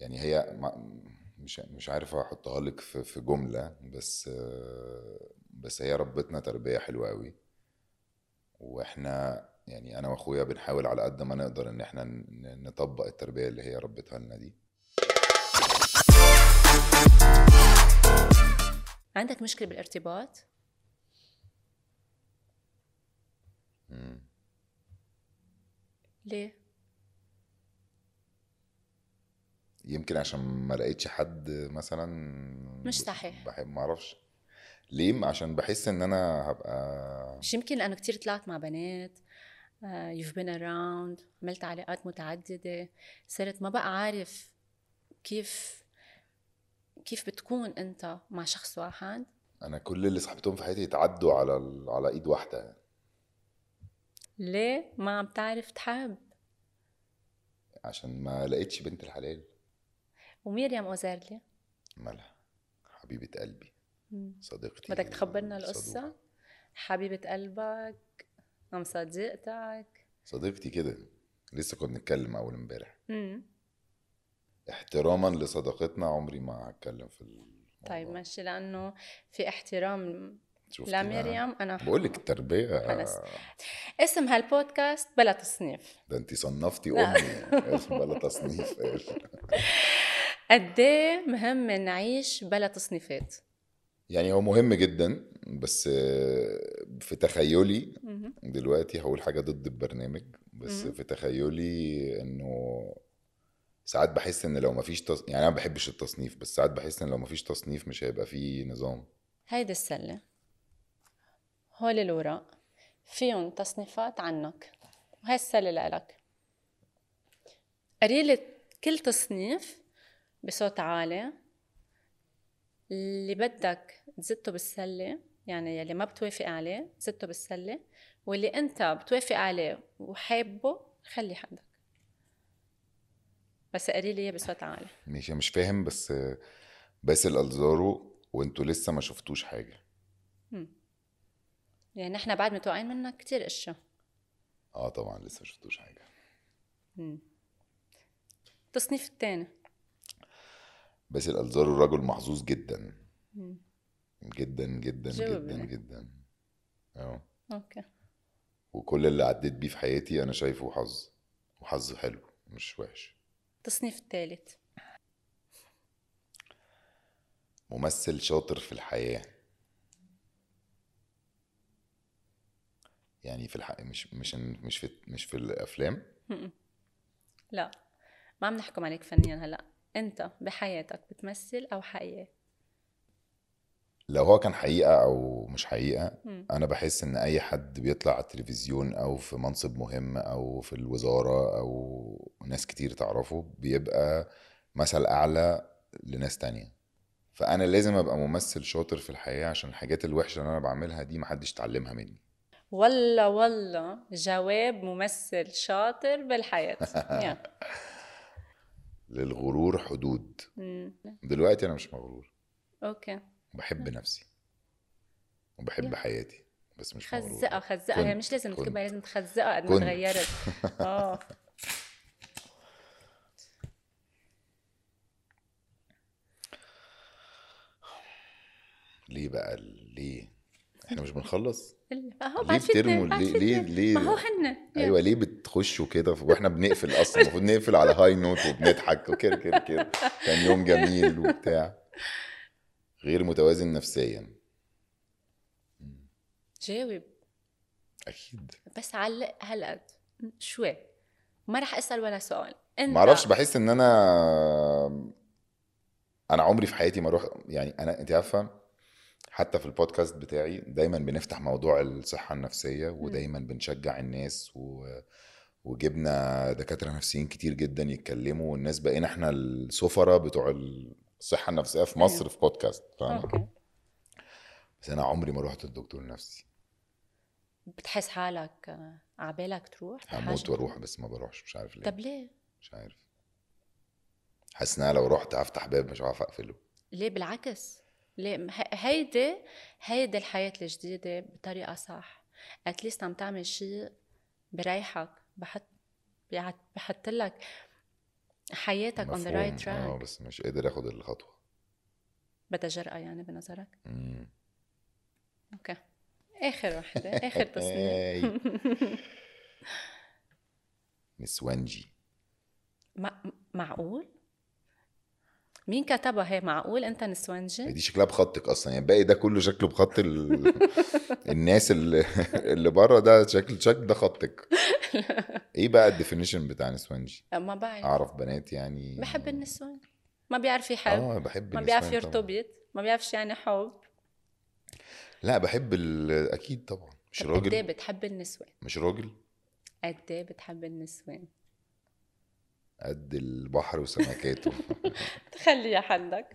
Speaker 1: يعني هي ما- مش مش عارف احطها لك في في جملة بس بس هي ربتنا تربية حلوة قوي وإحنا يعني أنا وأخويا بنحاول على قد ما نقدر إن إحنا نطبق التربية اللي هي ربتها لنا دي.
Speaker 2: عندك مشكلة بالارتباط؟
Speaker 1: مم.
Speaker 2: ليه؟
Speaker 1: يمكن عشان ما لقيتش حد مثلا
Speaker 2: مش صحيح.
Speaker 1: بحب ما أعرفش. ليه؟ عشان بحس ان أنا هبقى
Speaker 2: مش يمكن لأنه كتير طلعت مع بنات you've been around عملت علاقات متعددة صرت ما بقى عارف كيف كيف بتكون انت مع شخص واحد.
Speaker 1: أنا كل اللي صاحبتهم في حياتي يتعدوا على ال- على ايد واحدة.
Speaker 2: ليه ما عم تعرف تحب؟
Speaker 1: عشان ما لقيتش بنت الحلال.
Speaker 2: وميريام اوزيرلي
Speaker 1: مالها حبيبة قلبي. صديقتي
Speaker 2: بدك تخبرنا. القصة حبيبة قلبك أم صديقتك
Speaker 1: صديقتي كده لسه كنا بنتكلم أول امبارح. احتراما لصداقتنا عمري ما هتكلم في الموضوع
Speaker 2: طيب ماشي لأنه في احترام
Speaker 1: بقى؟
Speaker 2: لمريم أنا
Speaker 1: بقول لك التربية
Speaker 2: خلص. اسم هالبودكاست بلا تصنيف
Speaker 1: ده انت صنفتي
Speaker 2: لا.
Speaker 1: أمي بلا تصنيف
Speaker 2: قد إيه مهم نعيش بلا تصنيفات؟
Speaker 1: يعني هو مهم جدا بس آه، في تخيلي. دلوقتي هقول حاجة ضد البرنامج بس. في تخيلي إنه ساعات بحس إن لو مفيش تص... يعني أنا ما بحبش التصنيف بس ساعات بحس إن لو مفيش تصنيف مش هيبقى فيه نظام.
Speaker 2: هيدي السلة. هول الوراق فيهم تصنيفات عنك. وهي السلة لإلك. قريلة كل تصنيف بصوت عالي. اللي بدك تزته بالسلة يعني يلي ما بتوافق عليه زته بالسلة واللي انت بتوافق عليه وحابه خلي حدك. بس قريلي إياه بصوت عالي.
Speaker 1: ماشي مش فاهم بس باسل الزارو وانتوا لسه ما شفتوش حاجة.
Speaker 2: يعني نحن بعد متوقعين منك كتير اشياء
Speaker 1: آه طبعا لسه ما شفتوش حاجة.
Speaker 2: التصنيف الثاني
Speaker 1: باسل الزارو رجل محظوظ جدا.
Speaker 2: مم.
Speaker 1: جدا جدا. جدا جدا. آه
Speaker 2: okay.
Speaker 1: وكل اللي عديت بيه في حياتي أنا شايفه حظ وحظ حلو مش وحش.
Speaker 2: التصنيف الثالث
Speaker 1: ممثل شاطر في الحياة. يعني في الحق مش مش مش في مش في الأفلام؟
Speaker 2: لا. ما عم نحكم عليك فنيا هلأ. انت بحياتك بتمثل أو حقيقة
Speaker 1: لو هو كان حقيقة أو مش حقيقة
Speaker 2: مم.
Speaker 1: أنا بحس إن أي حد بيطلع على التلفزيون أو في منصب مهم أو في الوزارة أو ناس كتير تعرفه بيبقى مثل أعلى لناس تانية فأنا لازم أبقى ممثل شاطر في الحياة عشان الحاجات الوحشة اللي أنا بعملها دي محدش اتعلمها مني
Speaker 2: والله والله جواب ممثل شاطر بالحياة يا.
Speaker 1: للغرور حدود.
Speaker 2: مم.
Speaker 1: دلوقتي أنا مش مغرور.
Speaker 2: أوكي.
Speaker 1: بحب نفسي. وبحب
Speaker 2: يا.
Speaker 1: حياتي بس مش مغرور.
Speaker 2: خزقها خزقها هي مش لازم. تكبر لازم تخزقها قد ما. تغيرت. آه.
Speaker 1: ليه بقى؟ ليه؟ إحنا مش بنخلص.
Speaker 2: أهو
Speaker 1: ليه بترموا؟ ليه ليه. ليه؟
Speaker 2: ما هو حنا
Speaker 1: أيوه ليه بتخشوا كده؟ وإحنا بنقفل أصلا المفروض نقفل على هاي نوت وبنضحك وكده كده كده. كان يوم جميل وبتاع. غير متوازن نفسيا.
Speaker 2: جاوب.
Speaker 1: أكيد.
Speaker 2: بس علق هالقد شوي. ما رح أسأل ولا سؤال. أنت
Speaker 1: ما أعرفش بحس إن أنا أنا عمري في حياتي ما أروح يعني أنا أنت عارفة؟ حتى في البودكاست بتاعي دايما بنفتح موضوع الصحة النفسية ودايما بنشجع الناس و... وجبنا دكاترة نفسيين كتير جدا يتكلموا والناس بقينا إحنا السفراء بتوع الصحة النفسية في مصر
Speaker 2: أيوة.
Speaker 1: في بودكاست
Speaker 2: أوكي.
Speaker 1: بس أنا عمري ما رحت للدكتور نفسي
Speaker 2: بتحس حالك عبالك تروح؟
Speaker 1: هموت؟ وأروح بس ما بروحش مش عارف ليه.
Speaker 2: طب ليه؟
Speaker 1: مش عارف. حاسس إن أنا لو رحت هفتح باب مش هعرف أقفله.
Speaker 2: ليه؟ بالعكس. هيدي هيدي الحياة الجديدة بطريقة صح. اتليست عم تعمل شيء بريحك بحط بحط لك حياتك on the
Speaker 1: مفهوم.
Speaker 2: right
Speaker 1: آه
Speaker 2: track
Speaker 1: بس مش قادر آخد الخطوة.
Speaker 2: بدها جرأة يعني بنظرك؟
Speaker 1: مم.
Speaker 2: okay. آخر وحدة آخر تصنيف
Speaker 1: نسوانجي
Speaker 2: مع- معقول؟ مين كتبها؟ هي معقول انت نسوانجي؟
Speaker 1: دي شكلها بخطك أصلا. يعني الباقي ده كله شكله بخط ال... الناس اللي اللي بره ده شكل شكل ده خطك. إيه بقى ال definition بتاع نسوانجي
Speaker 2: ما بعرف.
Speaker 1: أعرف بنات يعني.
Speaker 2: بحب النسوان. ما بيعرف يحب.
Speaker 1: آه بحب
Speaker 2: ما بيعرف. يرتبط. ما بيعرفش يعني حب.
Speaker 1: لا بحب ال... أكيد طبعا. مش
Speaker 2: طب قد إيه
Speaker 1: راجل
Speaker 2: بتحب النسوان؟
Speaker 1: مش راجل.
Speaker 2: قد إيه بتحب النسوان؟
Speaker 1: قد البحر وسمكاته.
Speaker 2: تخليها حدك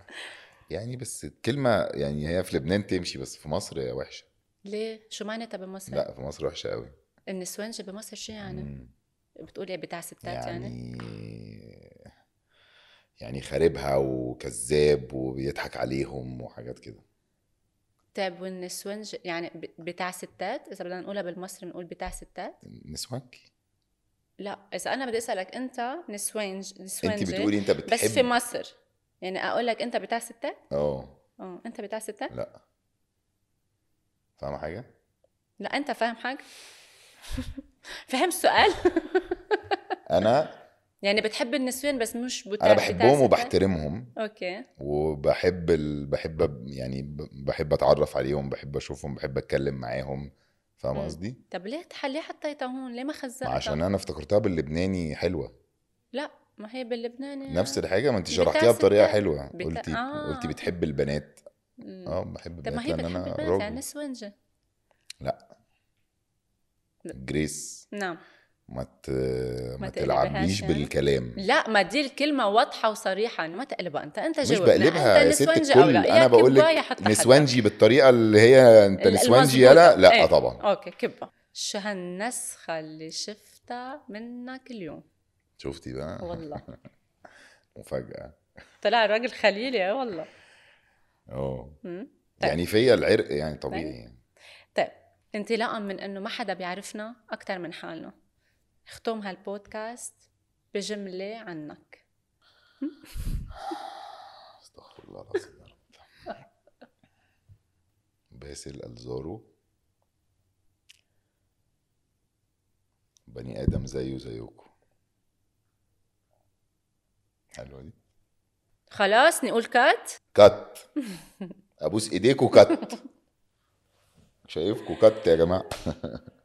Speaker 1: يعني بس الكلمة يعني هي في لبنان تمشي بس في مصر هي وحشة.
Speaker 2: ليه؟ شو معناتها بمصر؟
Speaker 1: لا في مصر وحشة قوي.
Speaker 2: النسوانجي بمصر شو يعني؟
Speaker 1: مم.
Speaker 2: بتقولي بتاع ستات يعني,
Speaker 1: يعني يعني خاربها وكذاب وبيضحك عليهم وحاجات كده.
Speaker 2: طيب والنسوانج يعني بتاع ستات؟ إذا بدنا نقولها بالمصري بنقول بتاع ستات؟
Speaker 1: نسوانكي
Speaker 2: لا إذا أنا بدي أسألك أنت نسوانج نسوانجي
Speaker 1: أنت بتقولي أنت بتحب
Speaker 2: بس في مصر. يعني أقول لك أنت بتاع ستات
Speaker 1: آه
Speaker 2: آه أنت بتاع ستات
Speaker 1: لا. فاهمة حاجة؟
Speaker 2: لا أنت فاهم حاجة؟ فهم السؤال؟
Speaker 1: أنا؟
Speaker 2: يعني بتحب النسوان بس مش بتاع أنا
Speaker 1: بحبهم؟ وبحترمهم.
Speaker 2: أوكي.
Speaker 1: وبحب ال... بحب يعني بحب أتعرف عليهم بحب أشوفهم بحب أتكلم معاهم. فاهم. قصدي؟
Speaker 2: طب ليه تح- ليه حطيتها هون؟ ليه ما خزقتها
Speaker 1: عشان أنا افتكرتها باللبناني حلوة.
Speaker 2: لا ما هي باللبناني.
Speaker 1: نفس الحاجة ما انت شرحتيها
Speaker 2: بطريقة.
Speaker 1: حلوة.
Speaker 2: بتا-
Speaker 1: قلتي
Speaker 2: آه.
Speaker 1: قلتي بتحب البنات.
Speaker 2: مم.
Speaker 1: آه بحب
Speaker 2: طب ما
Speaker 1: البنات
Speaker 2: هي
Speaker 1: لأن
Speaker 2: بتحب
Speaker 1: أنا
Speaker 2: البنات يعني
Speaker 1: راجل
Speaker 2: نسوانجي
Speaker 1: جريس.
Speaker 2: نعم.
Speaker 1: ما ت...
Speaker 2: ما
Speaker 1: تلعبليش
Speaker 2: يعني؟
Speaker 1: بالكلام.
Speaker 2: لا ما دي الكلمة واضحة وصريحة. انه ما تقلبها. انت انت
Speaker 1: مش
Speaker 2: جاوبنا
Speaker 1: بقلبها
Speaker 2: انت نسوانجي
Speaker 1: أو
Speaker 2: لا؟ أنا
Speaker 1: بقول لك. نسوانجي بالطريقة اللي هي انت نسوانجي. يلا لا
Speaker 2: إيه.
Speaker 1: طبعا.
Speaker 2: أوكي كبة شو هالنسخة اللي شفتها منك اليوم.
Speaker 1: شفتي بقى؟
Speaker 2: والله.
Speaker 1: مفاجأة.
Speaker 2: طلع الراجل خليلي يا والله. آه.
Speaker 1: يعني فيا العرق يعني طبيعي. يعني.
Speaker 2: طيب. انطلاقا من إنه ما حدا بيعرفنا أكثر من حالنا اختم هالبودكاست بجملة عنك.
Speaker 1: استغفر الله العظيم يا رب. باسل الزارو بني آدم زيه زيكم. حلوة دي.
Speaker 2: خلاص نقول cut
Speaker 1: cut أبوس ايديكوا cut شايفكوا cut يا جماعة.